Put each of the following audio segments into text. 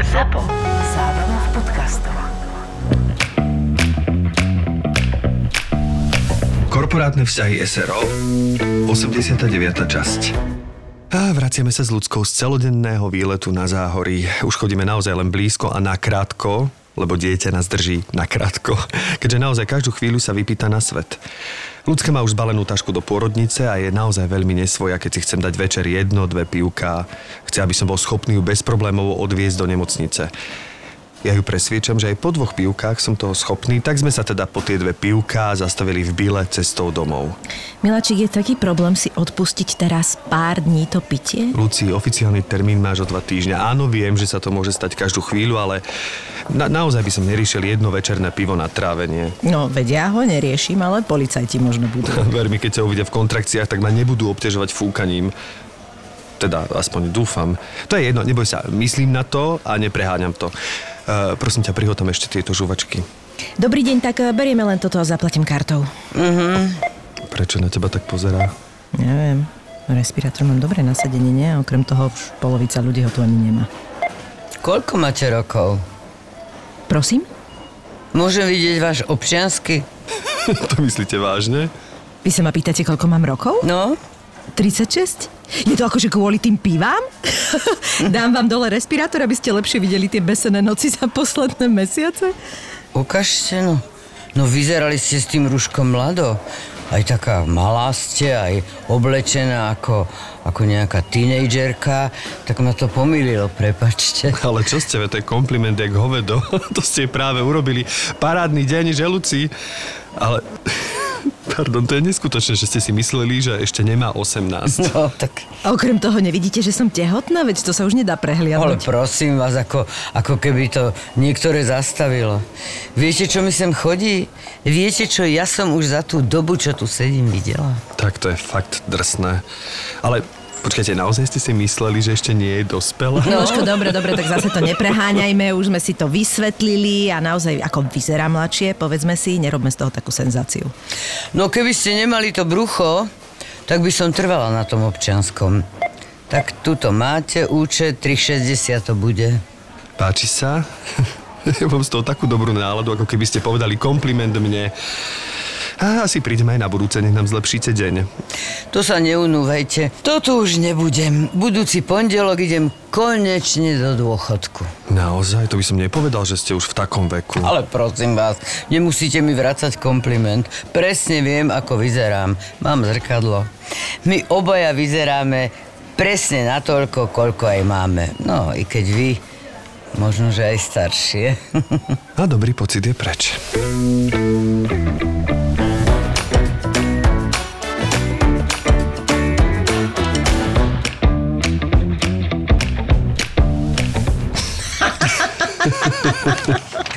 ZAPO. Zábrná v podcastov. Korporátne vzťahy SRO 89. časť a vraciame sa s ľudskou z celodenného výletu na záhory. Už chodíme naozaj len blízko a nakrátko, lebo dieťa nás drží nakrátko, keďže naozaj každú chvíľu sa vypýta na svet. Ľudské má už zbalenú tašku do pôrodnice a je naozaj veľmi nesvoja, keď si chcem dať večer jedno, dve pivka. Chce, aby som bol schopný ju bezproblémovo odviezť do nemocnice. Ja ju presviečam, že aj po dvoch pivkách som toho schopný, tak sme sa teda po tie dve pivká zastavili v bile cestou domov. Milačík, je taký problém si odpustiť teraz pár dní to pitie? Luci, oficiálny termín máš o dva týždňa. Áno, viem, že sa to môže stať každú chvíľu, ale na, naozaj by som neriešil jedno večerné pivo na trávenie. No, veď ja ho neriešim, ale policajti možno budú. Ver mi, keď sa uvidia v kontrakciách, tak ma nebudú obťažovať fúkaním. Teda aspoň dúfam. To je jedno, neboj sa, myslím na to a nepreháňam to. Uh, prosím ťa, prihotom ešte tieto žuvačky. Dobrý deň, tak eh, berieme len toto a zaplatím kartou. Prečo na teba tak pozerá? Neviem, respirátor mám dobré nasadenie, nie? Okrem toho už polovica ľudí ho tu ani nemá. Koľko máte rokov? Prosím? Môžem vidieť váš občiansky? to myslíte vážne? Vy sa ma pýtate, koľko mám rokov? No, 36? Je to akože kvôli tým pivám? Dám vám dole respirátor, aby ste lepšie videli tie besené noci za posledné mesiace? ukážte no. No vyzerali ste s tým rúškom mlado. Aj taká malá ste, aj oblečená ako, ako nejaká tínejdžerka. Tak ma to pomýlilo, prepačte. Ale čo ste, to je kompliment jak hovedo. to ste práve urobili. Parádny deň, želúci. Ale... Pardon, to je neskutočné, že ste si mysleli, že ešte nemá 18. No, tak... A okrem toho nevidíte, že som tehotná? Veď to sa už nedá Ale prehliadnúť. prosím vás, ako, ako keby to niektoré zastavilo. Viete, čo mi sem chodí? Viete, čo ja som už za tú dobu, čo tu sedím, videla? Tak to je fakt drsné. Ale počkajte, naozaj ste si mysleli, že ešte nie je dospelá? No, Jožko, dobre, dobre, tak zase to nepreháňajme, už sme si to vysvetlili a naozaj, ako vyzerá mladšie, povedzme si, nerobme z toho takú senzáciu. No keby ste nemali to brucho, tak by som trvala na tom občianskom. Tak tuto máte účet, 3,60 to bude. Páči sa? Ja mám z toho takú dobrú náladu, ako keby ste povedali kompliment mne. A asi prídeme aj na budúce, nech nám zlepšíte deň. To sa neunúvajte. Toto už nebudem. Budúci pondelok idem konečne do dôchodku. Naozaj, to by som nepovedal, že ste už v takom veku. Ale prosím vás, nemusíte mi vracať kompliment. Presne viem, ako vyzerám. Mám zrkadlo. My obaja vyzeráme presne na toľko, koľko aj máme. No, i keď vy, možno, že aj staršie. A dobrý pocit je preč.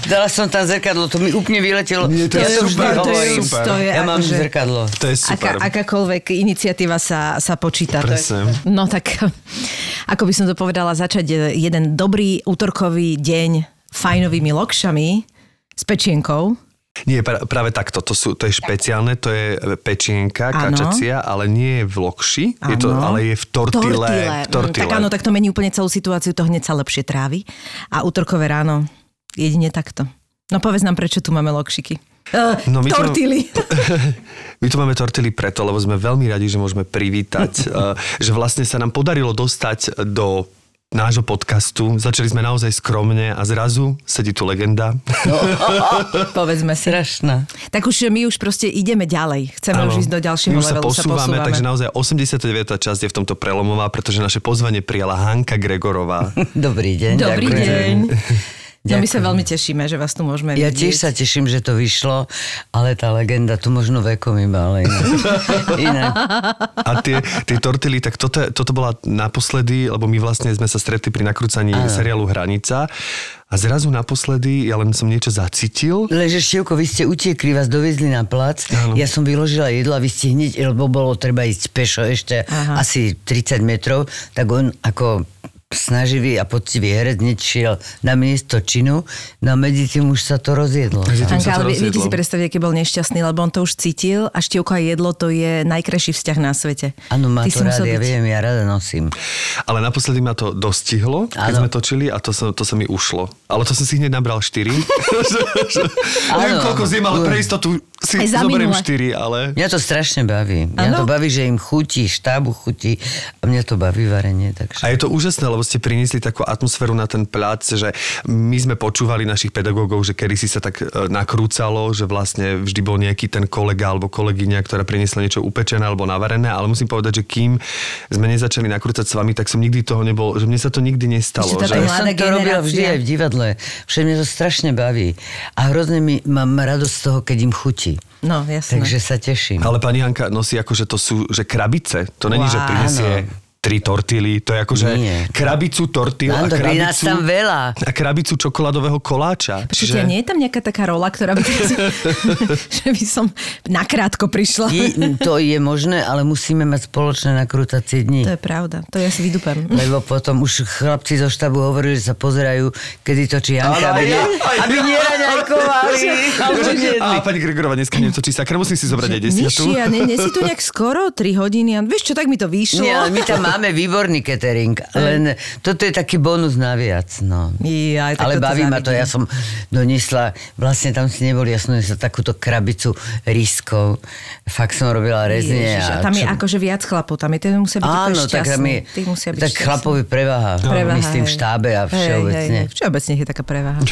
Dala som tam zrkadlo, to mi úplne vyletelo. Nie, to je ja to vždy super, to je super. To je Ja mám akože- zrkadlo. To je super. Aká, akákoľvek iniciatíva sa, sa počíta. To je- Presne. No tak, ako by som to povedala, začať jeden dobrý útorkový deň fajnovými lokšami s pečienkou. Nie, pra, práve takto, to, sú, to je špeciálne, to je pečienka, Áno. kačacia, ale nie je v lokši, je to, ale je v tortile. Tortile. V tortile. Mm, Tak áno, tak to mení úplne celú situáciu, to hneď sa lepšie trávi. A útorkové ráno jedine takto. No povedz nám, prečo tu máme lokšiky. Uh, No, my tu- tortily. My tu máme tortily preto, lebo sme veľmi radi, že môžeme privítať, eh, že vlastne sa nám podarilo dostať do nášho podcastu. Začali sme naozaj skromne a zrazu sedí tu legenda. No. Povedzme si. Strašná. Tak už my už proste ideme ďalej. Chceme Áno. už ísť do ďalšieho My už sa levelu. posúvame, takže naozaj 89. časť je v tomto prelomová, pretože naše pozvanie prijala Hanka Gregorová. Dobrý deň. Dobrý ďakujem. deň. No my sa veľmi tešíme, že vás tu môžeme Ja vidieť. tiež sa teším, že to vyšlo, ale tá legenda tu možno vekom iba, ale inak. A tie, tie tortily, tak toto, toto bola naposledy, lebo my vlastne sme sa stretli pri nakrúcaní seriálu Hranica a zrazu naposledy ja len som niečo zacítil. Leže Števko, vy ste utiekli, vás dovezli na plac. Áno. Ja som vyložila jedlo a vy ste hneď, lebo bolo treba ísť pešo ešte Aha. asi 30 metrov, tak on ako snaživý a poctivý herec nečiel na miesto činu, no a medzi tým už sa to rozjedlo. Anka, ale vie- viete si predstaviť, aký bol nešťastný, lebo on to už cítil a števko a jedlo to je najkrajší vzťah na svete. Áno, má Ty to rád, ja byť- viem, ja rada nosím. Ale naposledy ma to dostihlo, keď sme točili a to sa, to sa mi ušlo. Ale to som si hneď nabral 4. Neviem, koľko zjem, ale pre istotu si Aj zoberiem minule. 4, ale... Mňa to strašne baví. Mňa Áno? to baví, že im chutí, štábu chutí a mňa to baví varenie. Takže... A je to úžasné, lebo ste priniesli takú atmosféru na ten plác, že my sme počúvali našich pedagógov, že kedy si sa tak e, nakrúcalo, že vlastne vždy bol nejaký ten kolega alebo kolegyňa, ktorá priniesla niečo upečené alebo navarené, ale musím povedať, že kým sme nezačali nakrúcať s vami, tak som nikdy toho nebol, že mne sa to nikdy nestalo. Ešte Že... Ja som to robila vždy aj v divadle. Mňa to strašne baví. A hrozne mi mám radosť z toho, keď im chutí. No, jasné. Takže sa teším. Ale pani Hanka nosí ako, že to sú, že krabice. To není, že Wow. prinesie tri tortily, to je ako, že Nie. krabicu tortil a krabicu, tam veľa. a krabicu čokoládového koláča. Počujte, nie je tam nejaká taká rola, ktorá by že by som nakrátko prišla. I, to je možné, ale musíme mať spoločné nakrútacie dni. To je pravda, to ja si vydupem. Lebo potom už chlapci zo štabu hovorili, že sa pozerajú, kedy točí Janka, aby, ja, aby ja. neraňajkovali. že-. A pani Gregorová dneska netočí sakra, musím si zobrať aj desiatu. Nižšie, a ne, nie si tu nejak skoro, 3 hodiny, vieš čo, tak mi to vyšlo. Nie, ale my tam máme výborný catering, len toto je taký bonus naviac, no. Tak ale baví ma to, ja som doniesla, vlastne tam si neboli, ja som takúto krabicu riskov, fakt som robila rezne. Ježiš, a tam je čo- akože viac chlapov, tam je ten musia byť Áno, tak, tam šťastný. je, musia byť tak šťastní. chlapovi prevaha, Prevaha, myslím v štábe a všeobecne. Hej, hej, všeobecne je taká prevaha.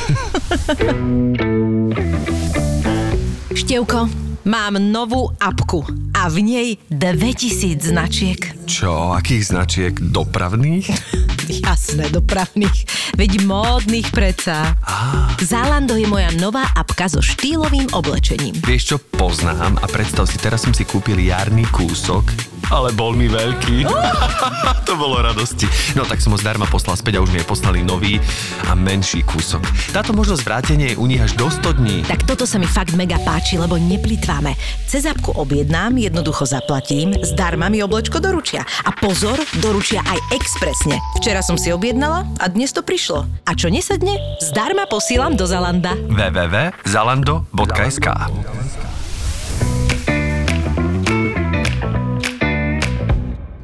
Števko, mám novú apku a v nej 2000 značiek. Čo, akých značiek? Dopravných? Jasné, dopravných. Veď módnych predsa. Zalando je moja nová apka so štýlovým oblečením. Vieš čo, poznám a predstav si, teraz som si kúpil jarný kúsok, ale bol mi veľký. to bolo radosti. No tak som ho zdarma poslal späť a už mi je poslali nový a menší kúsok. Táto možnosť vrátenia je u nich až do 100 dní. Tak toto sa mi fakt mega páči, lebo neplitváme. Cez apku objednám, jednoducho zaplatím, zdarma mi oblečko doručia. A pozor, doručia aj expresne. Včera som si objednala a dnes to prišlo. A čo nesedne, zdarma posílam do Zalanda. www.zalando.sk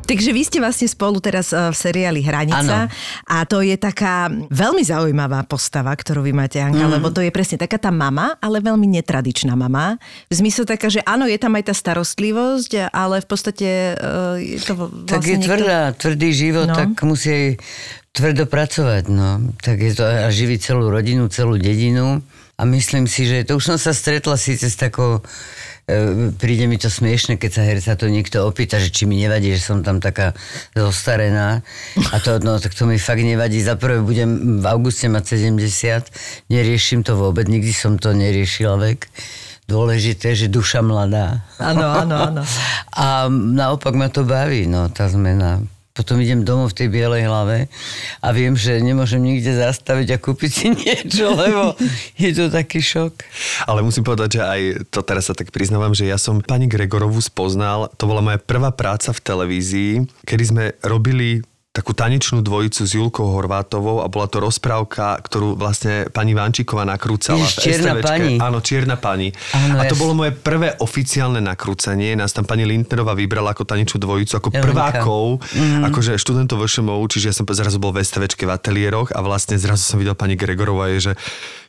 Takže vy ste vlastne spolu teraz eh, v seriáli Hranica Áno. a to je taká veľmi zaujímavá postava, ktorú vy máte, Anka, mm. lebo to je presne taká tá mama, ale veľmi netradičná mama. V zmysle taká, že áno, je tam aj tá starostlivosť, ale v podstate eh, je to vlastne Tak je niekto- tvrdá, tvrdý život, No. tak musí tvrdo pracovať, no. Tak je to a živí celú rodinu, celú dedinu. A myslím si, že to už som sa stretla síce s takou, e, príde mi to smiešne, keď sa herca to niekto opýta, že či mi nevadí, že som tam taká zostarená. A to, no, tak to mi fakt nevadí. Za prvé budem v auguste mať 70, neriešim to vôbec, nikdy som to neriešila vek. Dôležité, že duša mladá. Áno, áno, áno. A naopak ma to baví, no, tá zmena. Potom idem domov v tej bielej hlave a viem, že nemôžem nikde zastaviť a kúpiť si niečo, lebo je to taký šok. Ale musím povedať, že aj to teraz sa tak priznávam, že ja som pani Gregorovú spoznal, to bola moja prvá práca v televízii, kedy sme robili takú tanečnú dvojicu s Julkou Horvátovou a bola to rozprávka, ktorú vlastne pani Vančíková nakrúcala. Ježiš, Čierna STVčke. pani. Áno, Čierna pani. Áno, a to ja bolo moje prvé oficiálne nakrúcanie. Nás tam pani Lindnerová vybrala ako tanečnú dvojicu, ako Jelenka. prvákov, Mhm. akože študentov VŠMU, čiže ja som zrazu bol v STVčke v ateliéroch a vlastne zrazu som videl pani Gregorová, je, že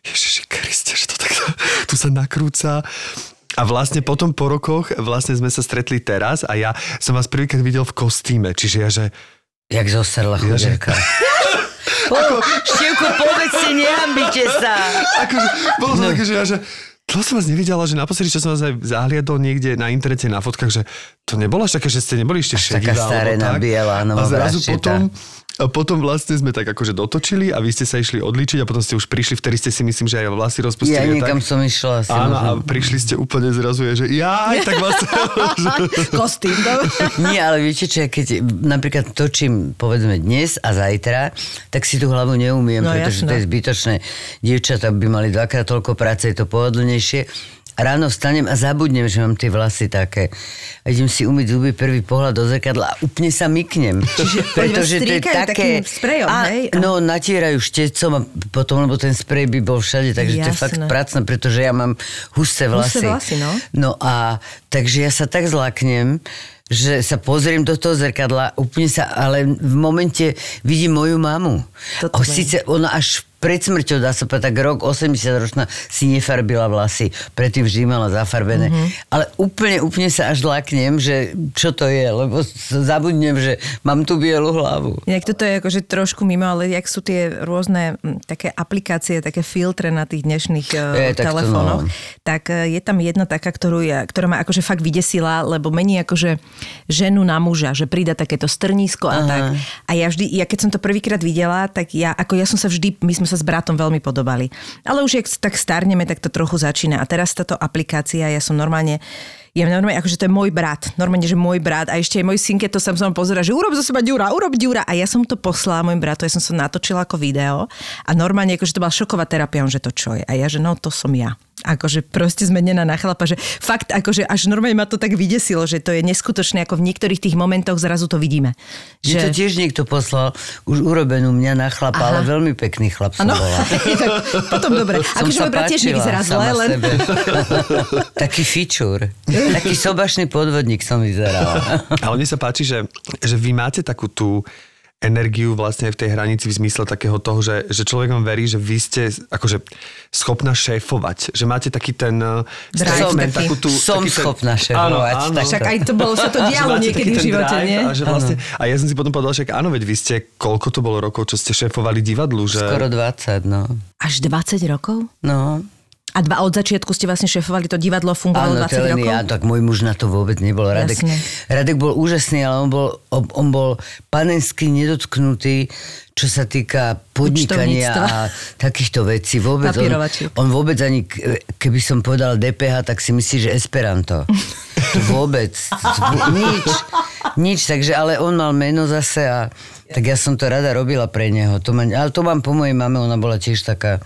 Ježiši Kriste, že to takto tu sa nakrúca. A vlastne potom po rokoch vlastne sme sa stretli teraz a ja som vás prvýkrát videl v kostýme, čiže ja, že Jak zostarla Ja, že- chudierka. Po, števko, povedzte, nehambite sa. akože, bolo to no. také, že ja, že to som vás nevidela, že naposledy, čo som vás aj zahliadol niekde na internete na fotkách, že to nebolo až také, že ste neboli ešte taká šedivá. alebo starená, tak. biela, no, A zrazu potom, a potom vlastne sme tak akože dotočili a vy ste sa išli odličiť a potom ste už prišli, vtedy ste si myslím, že aj vlasy rozpustili. Ja a niekam tak. som išla asi. Áno, a možno. prišli ste úplne zrazu, je, že ja, tak vás... Kostým. Nie, ale viete čo, keď napríklad točím povedzme dnes a zajtra, tak si tú hlavu neumiem, No, pretože jasné. to je zbytočné. Dievčatá by mali dvakrát toľko práce, je to pohodlnejšie. A ráno vstanem a zabudnem, že mám tie vlasy také. A idem si umyť zuby prvý pohľad do zrkadla a úplne sa myknem. Čiže oni vás striekajú takým sprejom, a, hej? A- No, natierajú štecom a potom, lebo ten sprej by bol všade, takže to je Jasné. fakt pracné, pretože ja mám husté vlasy. vlasy, no. No a takže ja sa tak zlaknem, že sa pozriem do toho zrkadla, úplne sa, ale v momente vidím moju mamu. Toto O, síce ona až pred smrťou, dá sa povedať, tak rok 80 ročná si nefarbila vlasy, predtým vždy mala zafarbené. Mhm. Mm-hmm. Ale úplne, úplne sa až zlaknem, že čo to je, lebo zabudnem, že mám tú bielu hlavu. Inak toto je akože trošku mimo, ale jak sú tie rôzne m, také aplikácie, také filtre na tých dnešných Je, uh, tak to telefónoch, no. tak uh, je tam jedna taká, ktorú ja, ktorá ma akože fakt vydesila, lebo mení akože ženu na muža, že prída takéto strnísko a Aha. tak. A ja vždy, ja keď som to prvýkrát videla, tak ja, ako ja som sa vždy, my sme sa s bratom veľmi podobali. Ale už jak tak starneme, tak to trochu začína. A teraz táto aplikácia, ja som normálne ja normálne, akože to je môj brat, normálne, že môj brat a ešte aj môj synke to sam som pozera, že urob zo seba ďura, urob ďura a ja som to poslala môjmu bratu, ja som sa natočila ako video a normálne, akože to bola šoková terapia, on, že to čo je a ja, že no to som ja. Akože proste zmenená na chlapa, že fakt, akože až normálne ma to tak vydesilo, že to je neskutočné, ako v niektorých tých momentoch zrazu to vidíme. Že... to Že... tiež niekto poslal už urobenú mňa na chlapa, Aha. ale veľmi pekný chlap som Áno, bola. tak potom dobre. Akože sa môj brat tiež nevyzerá zle, len... Taký fičúr. Taký sobašný podvodník som vyzerala. Ale mne sa páči, že, že vy máte takú tú energiu vlastne v tej hranici v zmysle takého toho, že, že človek vám verí, že vy ste akože schopná šéfovať, že máte taký ten statement, taký. takú tú... Som taký ten, schopná šéfovať, Áno, áno. Však aj to bolo, sa to dialo niekedy v ten živote, drive nie? A, že vlastne, a ja som si potom povedal, že áno, veď vy ste, koľko to bolo rokov, čo ste šéfovali divadlu, že... Skoro 20, no. Až 20 rokov? No, A dva od začiatku ste vlastne šefovali to divadlo, fungovalo áno, 20 to len rokov? ja, tak môj muž na to vôbec nebol. Radek, Jasne. Radek bol úžasný, ale on bol, on, bol panensky nedotknutý, čo sa týka podnikania a takýchto vecí. Vôbec on, on vôbec ani, keby som povedal DPH, tak si myslí, že Esperanto. To vôbec. Nič. Nič, takže ale on mal meno zase a tak ja som to rada robila pre neho. To ma, ale to mám po mojej mame, ona bola tiež taká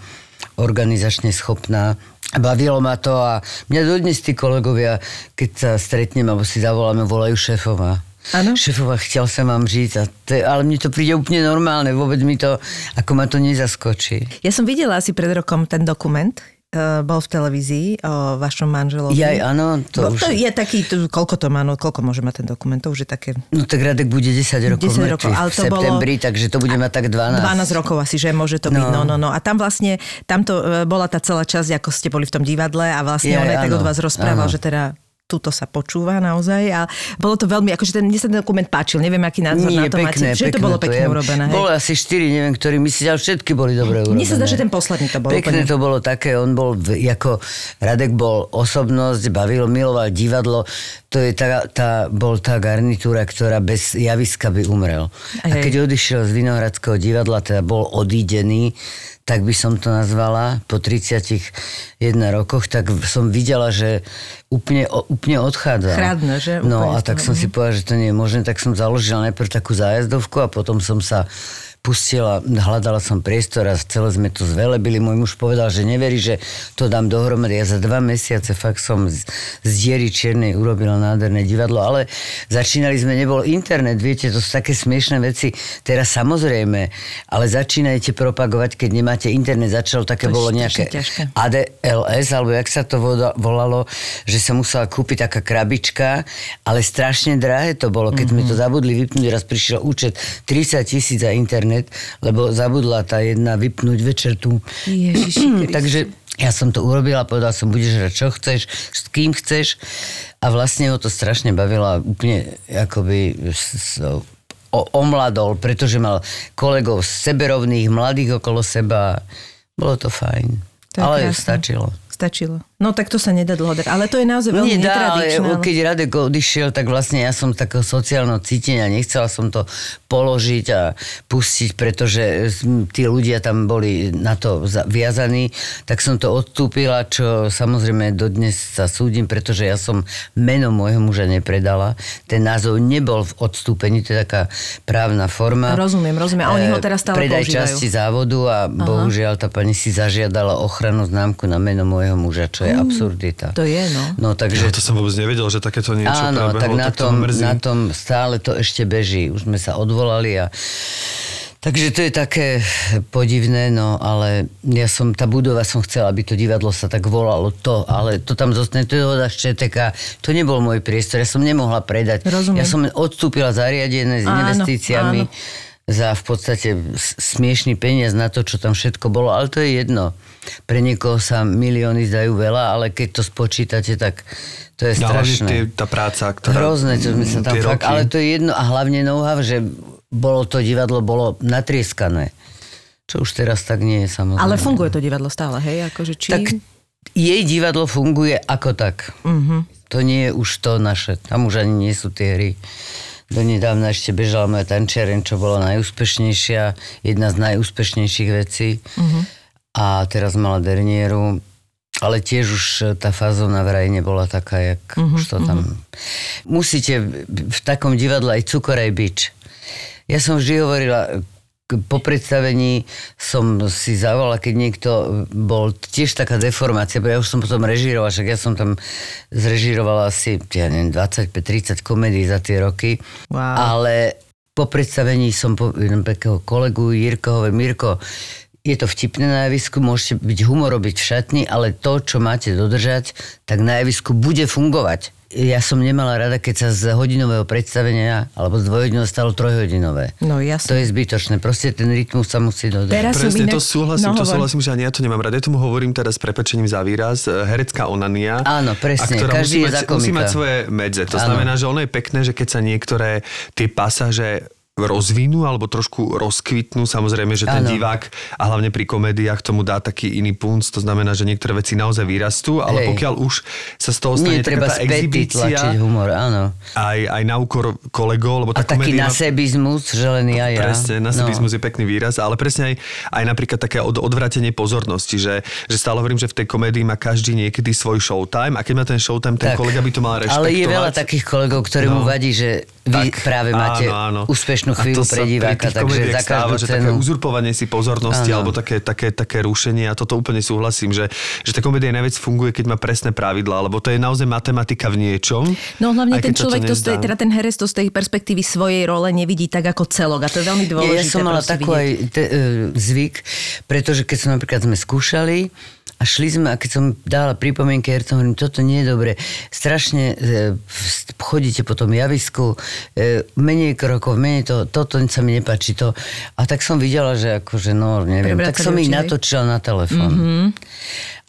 organizačne schopná. Bavilo ma to a mňa dodnes tí kolegovia, keď sa stretnem alebo si zavoláme, volajú šéfova. Áno? Šéfova, chcel som vám žiť, a to je, ale mne to príde úplne normálne, vôbec mi to, ako ma to nezaskočí. Ja som videla asi pred rokom ten dokument, bol v televízii o vašom manželovi. Jaj, áno, to Bo už... to je taký, to, koľko to má, no koľko môže mať ten dokument, to už je také No tak Radek bude 10 rokov 10 mŕtvy rokov, ale v to bolo- septembri, takže to bude mať tak 12. 12 rokov asi, že môže to byť. No, No. no, no. A tam vlastne, tam to e, bola tá celá časť, ako ste boli v tom divadle a vlastne Je, on aj tak od vás rozprával, áno. že teda tuto sa počúva naozaj a bolo to veľmi, akože ten, mne sa ten dokument páčil, neviem, aký názor Nie, na to pekné, máte, že to bolo pekne je. urobené. Hej? Bolo asi 4, neviem, ktorí myslíte, ale všetky boli dobre urobené. Mne sa zdá, že ten posledný to bol Pekné úplne. to bolo také, on bol, ako Radek bol osobnosť, bavil, miloval divadlo, to je tá, tá, bol tá garnitúra, ktorá bez javiska by umrel. A Hej. keď odišiel z Vinohradského divadla, teda bol odídený, tak by som to nazvala, po 31 rokoch, tak som videla, že úplne, úplne odchádza. Chradne, že? No Úplne a z tak som si povedala, že to nie je možné, tak som založila najprv takú zájazdovku a potom som sa pustila, hľadala som priestor a celé sme to zvelebili. Môj muž povedal, že neverí, že to dám dohromady. Ja za dva mesiace fakt som z, z diery čiernej urobila nádherné divadlo, ale začínali sme, nebol internet, viete, to sú také smiešné veci. Teraz samozrejme, ale začínajte propagovať, keď nemáte internet. Začalo také, To bolo nejaké ťažké. ADLS, alebo jak sa to volalo, že sa musela kúpiť taká krabička, ale strašne drahé to bolo. Keď sme to zabudli vypnúť, raz prišiel účet 30 tisíc za internet, lebo zabudla tá jedna vypnúť večer tú. Ježiši. Takže ja som to urobila, povedal som, budeš hrať čo chceš, s kým chceš. A vlastne ho to strašne bavilo a úplne akoby s, s, o, omladol, pretože mal kolegov seberovných, mladých okolo seba. Bolo to fajn. To Ale krásne. stačilo. Stačilo. No tak to sa nedá dlho dať. Ale to je naozaj veľmi Nie dá, ale netradičné. ale- keď Radek odišiel, tak vlastne ja som takého sociálneho cítenia, nechcela som to položiť a pustiť, pretože tí ľudia tam boli na to za- viazaní, tak som to odstúpila, čo samozrejme dodnes sa súdim, pretože ja som meno môjho muža nepredala. Ten názov nebol v odstúpení, to je taká právna forma. Rozumiem, rozumiem. A oni ho Eh, teraz stále Predaj používajú. časti závodu a bohužiaľ tá pani si zažiadala ochranu známku na meno môjho muža, čo je je absurdita. To je, no. No takže... Ja to som vôbec nevedel, že takéto niečo Áno, prebehlo, tak na to tom, mrzí. na tom stále to ešte beží. Už sme sa odvolali a Takže to je také podivné, no ale ja som, tá budova som chcela, aby to divadlo sa tak volalo to, ale to tam zostane, to je z ČTK, to nebol môj priestor, ja som nemohla predať. Rozumiem. Ja som odstúpila zariadené s Áno, investíciami áno. za v podstate smiešný peniaz na to, čo tam všetko bolo, ale to je jedno. Pre niekoho sa milióny zdajú veľa, ale keď to spočítate, tak to je No, strašné. tie, tá práca, ktorá... Hrozné, čo sme sa tam fakt, roky. ale to je jedno a hlavne know-how, že bolo to divadlo, bolo natrieskané. Čo už teraz tak nie je samozrejme. Ale funguje to divadlo stále, hej? Akože či... Tak jej divadlo funguje ako tak. Uh-huh. To nie je už to naše. Tam už ani nie sú tie hry. Do nedávna ešte bežala moja tančiareň, čo bola najúspešnejšia, jedna z najúspešnejších vecí. Uh-huh. A teraz mala dernieru. Ale tiež už tá fazovna vraj nebola taká, jak uh-huh, už to tam... Musíte v takom divadle aj cukor, aj bič. Ja som vždy hovorila, po predstavení som si zavolala, keď niekto bol tiež taká deformácia, bo ja už som potom režírovala, však ja som tam zrežírovala asi, ja neviem, 25-30 komédií za tie roky, Wow. ale po predstavení som po jednom takého kolegu Jirko hovorí, Mirko, je to vtipné na javisku, môžete byť humor robiť v šatni, ale to, čo máte dodržať, tak na javisku bude fungovať. Ja som nemala rada, keď sa z hodinového predstavenia alebo z dvojhodinového stalo trojhodinové. No jasne. To je zbytočné. Proste ten rytmus sa musí dodržať. Teraz Presne, inak- to súhlasím, No, to súhlasím, že ani ja to nemám rád. Ja tomu hovorím teraz s prepečením za výraz, e, herecká onania. Áno, presne, A ktorá každý musí je mať, musí mať svoje medze. To Áno. znamená, že ono je pekné, že keď sa niektoré tie pasáže rozvinú alebo trošku rozkvitnú, samozrejme, že ten Áno. divák a hlavne pri komédiách tomu dá taký iný punc, to znamená, že niektoré veci naozaj vyrastú, ale Hej. pokiaľ už sa z toho Nie stane treba taká tá exhibícia, humor, áno. aj, aj na úkor kolegov, lebo A tá taký komédia nasebizmus, že len ja, ja. Presne, nasebizmus no. je pekný výraz, ale presne aj, aj napríklad také od, odvratenie pozornosti, že, že stále hovorím, že v tej komédii má každý niekedy svoj showtime a keď má ten showtime, ten Tak. kolega by to mal rešpektovať. Ale je veľa takých kolegov, ktorému No. vadí, že vy Tak, práve máte áno, áno. úspešnú A chvíľu to pre diváka, takže za stáva, že také uzurpovanie si pozornosti Áno. alebo také, také, také rušenie a toto úplne súhlasím, že, že tá komédia najviac funguje, keď má presné pravidlá, lebo to je naozaj matematika v niečom. No hlavne ten človek, to, tej, teda ten herec to z tej perspektívy svojej role nevidí tak ako celok a to je veľmi dôležité. ja som mala takú vidieť. aj te, e, zvyk, pretože keď som napríklad sme skúšali a šli sme a keď som dala pripomienky hercom, hovorím, toto nie je dobre. Strašne e, chodíte po tom javisku, e, menej krokov, menej to, toto sa mi nepáči. To. A tak som videla, že akože, no neviem, tak Prevracali som ich natočila na telefón. Mm-hmm.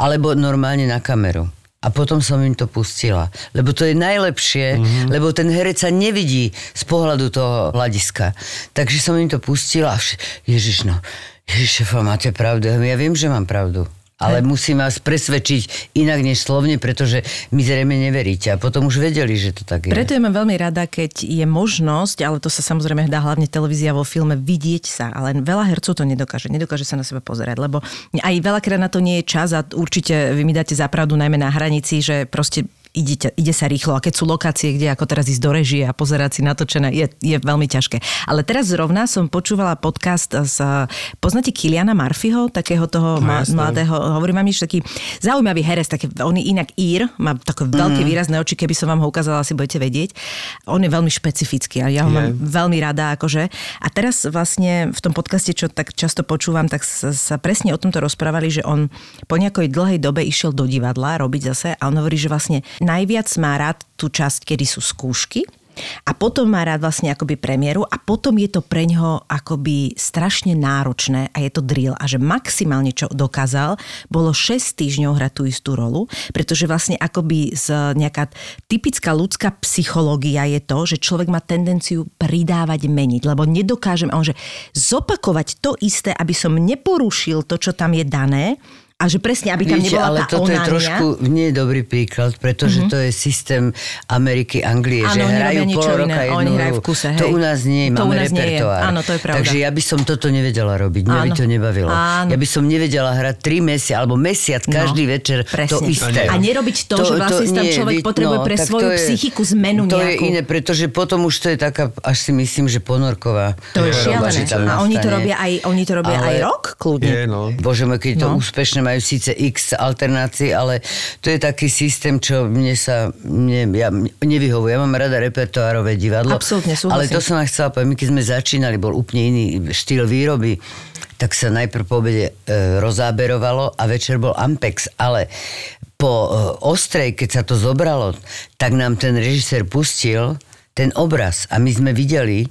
Alebo normálne na kameru. A potom som im to pustila. Lebo to je najlepšie, mm-hmm. lebo ten herec sa nevidí z pohľadu toho hľadiska. Takže som im to pustila a vš- Ježiš, no, Ježiš, šefa, máte pravdu. Ja viem, že mám pravdu. Ale musím vás presvedčiť inak než slovne, pretože mi zrejme neveríte. A potom už vedeli, že to tak je. Preto ja mám veľmi rada, keď je možnosť, ale to sa samozrejme dá hlavne televízia vo filme, vidieť sa, ale veľa hercov to nedokáže. Nedokáže sa na seba pozerať, lebo aj veľakrát na to nie je čas a určite vy mi dáte zapravdu najmä na hranici, že proste ide, ide sa rýchlo a keď sú lokácie, kde ako teraz ísť do režie a pozerať si natočené, je, je veľmi ťažké. Ale teraz zrovna som počúvala podcast z, poznáte Kiliana Murphyho, takého toho No, mladého, hovorím vám, taký zaujímavý herec, taký, on je inak ír, má také veľké Mhm. výrazné oči, keby som vám ho ukázala, asi budete vedieť. On je veľmi špecifický a ja ho Je. mám veľmi rada. Akože. A teraz vlastne v tom podcaste, čo tak často počúvam, tak sa, sa presne o tomto rozprávali, že on po nejakej dlhej dobe išiel do divadla robiť zase a on hovorí, že vlastne najviac má rád tú časť, kedy sú skúšky a potom má rád vlastne akoby premiéru a potom je to pre ňoho akoby strašne náročné a je to drill. A že maximálne čo dokázal bolo 6 týždňov hrať tú istú rolu, pretože vlastne akoby z nejaká typická ľudská psychológia je to, že človek má tendenciu pridávať, meniť, lebo nedokážem, a on že zopakovať to isté, aby som neporušil to, čo tam je dané, a že presne, aby tam Viete, nebola ale tá toto je onánia. trošku nie je dobrý príklad, pretože mm-hmm. to je systém Ameriky, Anglie, že hrajú pol roka iné, jednu oni hrajú v kuse, To hej. u nás nie je, To máme nás nie je. repertoár. Áno, to je pravda. Takže ja by som toto nevedela robiť, mňa by to nebavilo. Áno. Ja by som nevedela hrať tri mesiace alebo mesiac každý večer to presne. isté. A nerobiť to, že vlastne tam človek potrebuje pre tak svoju to je- psychiku zmenu To je nejakú. iné, pretože potom už to je taká, až si myslím, že ponorková. To je šialené. A oni to robia aj, to rok kľudne. Je, no. Bože môj, keď je to No. úspešné, majú síce x alternácií, ale to je taký systém, čo mne sa mne, ja, nevyhovuje. Ja mám rada repertoárové divadlo. Absolútne, súhlasím. Ale to som vám chcela povedať, my keď sme začínali, bol úplne iný štýl výroby, tak sa najprv po obede e, rozáberovalo a večer bol Ampex, ale po e, ostrej, keď sa to zobralo, tak nám ten režisér pustil ten obraz. A my sme videli,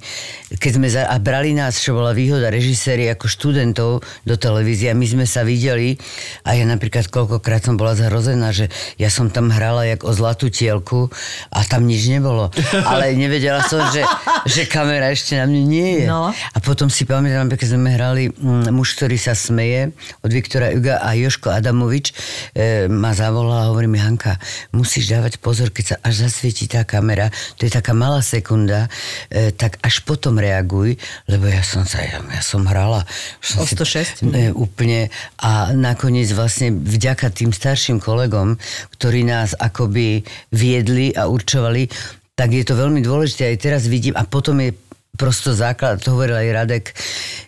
keď sme za, a brali nás, čo bola výhoda režiséri ako študentov do televízie, a my sme sa videli a ja napríklad koľkokrát som bola zhrozená, že ja som tam hrala jak o zlatú tielku a tam nič nebolo. Ale nevedela som, že, že kamera ešte na mne nie je. No. A potom si pamätám, keď sme hrali mm, Muž, ktorý sa smeje od Viktora Juga a Joško Adamovič e, ma zavolala a hovorí mi, Hanka, musíš dávať pozor, keď sa až zasvietí tá kamera, to je taká malá sekunda, e, tak až potom reaguj, lebo ja som sa, ja, ja som hrala. O Som 106? Ne, úplne. A nakoniec vlastne vďaka tým starším kolegom, ktorí nás akoby viedli a určovali, tak je to veľmi dôležité. Aj teraz vidím, a potom je prosto základ, to hovoril aj Radek,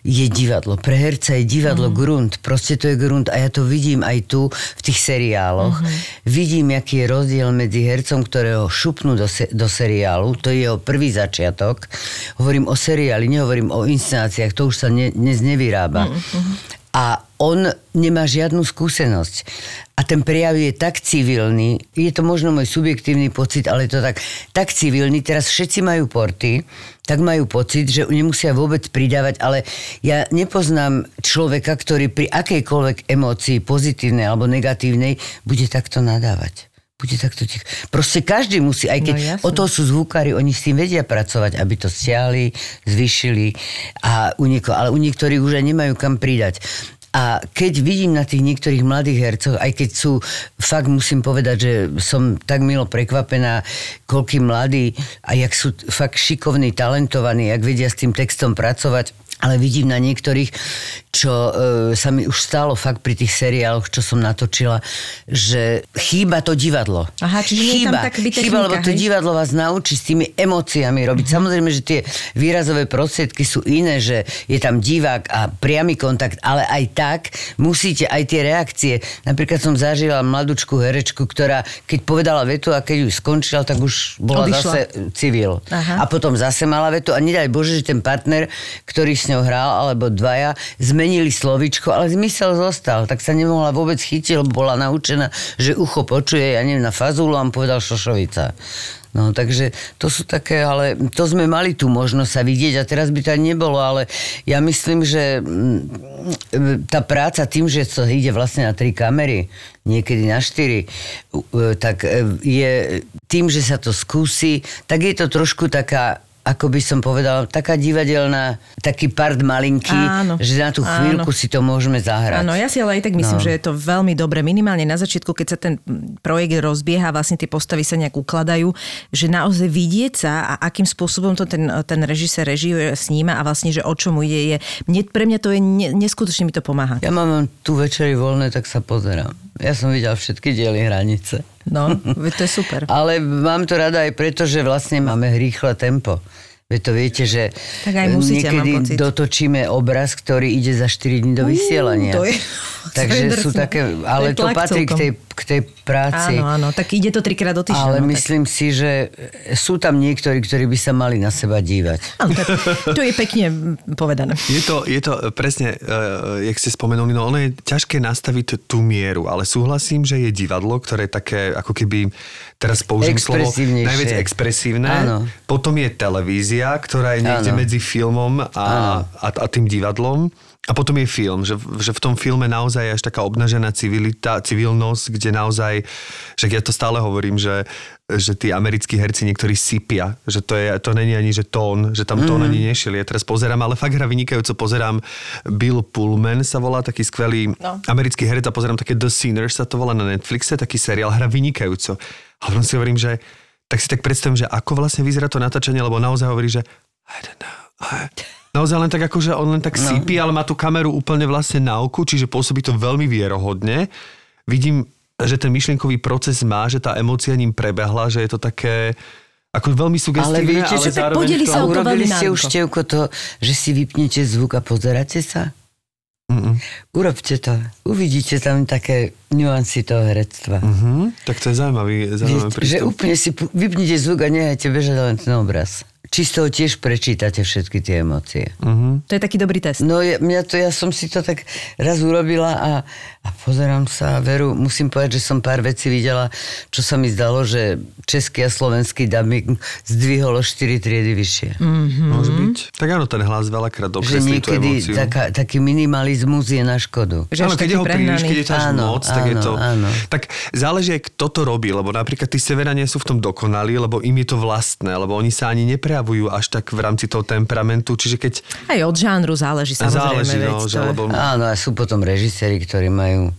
je divadlo. Pre herca je divadlo mm. grunt. Proste to je grunt a ja to vidím aj tu v tých seriáloch. Mm-hmm. Vidím, aký je rozdiel medzi hercom, ktorého šupnú do, se, do seriálu. To je jeho prvý začiatok. Hovorím o seriáli, nehovorím o inscenáciách. To už sa ne, dnes nevyrába. Mm-hmm. A on nemá žiadnu skúsenosť. A ten prejav je tak civilný, je to možno môj subjektívny pocit, ale je to tak, tak civilný. Teraz všetci majú porty, tak majú pocit, že nemusia vôbec pridávať, ale ja nepoznám človeka, ktorý pri akejkoľvek emócii, pozitívnej alebo negatívnej, bude takto nadávať. Bude takto ticho. Proste každý musí, aj keď No, o to sú zvukári, oni s tým vedia pracovať, aby to stiahli, zvyšili a u nieko, ale u niektorých už aj nemajú kam pridať. A keď vidím na tých niektorých mladých hercoch, aj keď sú, fakt musím povedať, že som tak milo prekvapená, koľký mladí a jak sú fakt šikovní, talentovaní, jak vedia s tým textom pracovať, ale vidím na niektorých, čo e, sa mi už stalo fakt pri tých seriáloch, čo som natočila, že chýba to divadlo. Aha, čiže nie je tam chýba, tak chýba, lebo to divadlo vás naučí s tými emóciami robiť. Mhm. Samozrejme, že tie výrazové prostriedky sú iné, že je tam divák a priamy kontakt, ale aj tak musíte aj tie reakcie. Napríklad som zažila mladúčku herečku, ktorá keď povedala vetu a keď ju skončila, tak už bola Odišla. zase civil. Aha. A potom zase mala vetu a nedaj Bože, že ten partner, ktorý ňou hral, alebo dvaja, zmenili slovičko, ale zmysel zostal. Tak sa nemohla vôbec chytiť, lebo bola naučená, že ucho počuje, ja neviem, na fazulu a povedal šošovica. No, takže to sú také, ale to sme mali tú možnosť sa vidieť a teraz by to ani nebolo, ale ja myslím, že mm, tá práca tým, že sa ide vlastne na tri kamery, niekedy na štyri, e, tak e, je tým, že sa to skúsi, tak je to trošku taká ako by som povedala, taká divadelná, taký part malinký, Áno, že na tú áno. chvíľku si to môžeme zahrať. Áno, ja si ale aj tak myslím, No. že je to veľmi dobre. Minimálne na začiatku, keď sa ten projekt rozbieha, vlastne tie postavy sa nejak ukladajú, že naozaj vidieť sa a akým spôsobom to ten, ten režisér režie sníma a vlastne, že o čomu ide, je. Mne, pre mňa to je ne, neskutočne mi to pomáha. Ja mám tu večeri voľné, tak sa pozerám. Ja som videl všetky diely Hranice. No, to je super. Ale mám to rada aj preto, že vlastne máme rýchle tempo. Veď to viete, že Tak aj musíte, niekedy mám pocit. dotočíme obraz, ktorý ide za 4 dní do vysielania. to je- Takže to je sú také, To ale to, tlak patrí k tej, k tej práci. Áno, áno, tak ide to trikrát do týždňa. Ale no, tak- myslím si, že sú tam niektorí, ktorí by sa mali na seba dívať. Áno, tak, to je pekne povedané. Je to, je to presne, uh, jak ste spomenuli, no ono je ťažké nastaviť tú mieru, ale súhlasím, že je divadlo, ktoré je také, ako keby, teraz použijem slovo, najviac expresívne. Áno. Potom je televízia, ktorá je niekde Áno. medzi filmom a, a, a tým divadlom. A potom je film, že, že v tom filme naozaj je až taká obnažená civilita, civilnosť, kde naozaj, že ja to stále hovorím, že, že tí americkí herci niektorí sypia, že to, je, to není ani že tón, že tam tón ani nešiel. Ja teraz pozerám, ale fakt hra vynikajúco pozerám Bill Pullman sa volá, taký skvelý No. americký herec a pozerám také The Sinners sa to volá na Netflixe, taký seriál, hra vynikajúco. A potom si hovorím, že tak si tak predstavím, že ako vlastne vyzerá to natáčanie, lebo naozaj hovorí, že I don't know. I... Naozaj len tak ako, že on len tak no. sípi, ale má tú kameru úplne vlastne na oku, čiže pôsobí to veľmi vierohodne. Vidím, že ten myšlienkový proces má, že tá emócia ním prebehla, že je to také ako veľmi sugestívne, Ale viete, že tak podeli to- sa o to urobili veľmi ste už. Števko, to, že si vypnete zvuk a pozeráte sa? Urobte to. Uvidíte tam také nuancy toho herectva. Hm, tak to je zaujímavý, zaujímavý Viete, že prístup. úplne si vypnite zvuk a nehajte bežať len ten obraz. Čisto tiež prečítate všetky tie emócie. To je taký dobrý test. No ja, mňa to, ja som si to tak raz urobila a, a pozerám sa a veru, musím povedať, že som pár vecí videla, čo sa mi zdalo, že český a slovenský dubbing zdvihol o 4 triedy vyššie. Mm. Môže byť. Tak áno, ten hlas veľakrát dokreslí tú niekedy emóciu. taká, taký minimalizmus je na škodu. Že áno, keď ho príliš, keď je až Áno, moc, tak je to... áno. Tak záleží aj kto to robí, lebo napríklad tí Severania sú v tom dokonalí, lebo im je to vlastné, lebo oni sa ani neprejavujú až tak v rámci toho temperamentu, čiže keď Aj od žánru záleží samozrejme. záleží, no, to že lebo... Áno, a sú potom režiséri, ktorí majú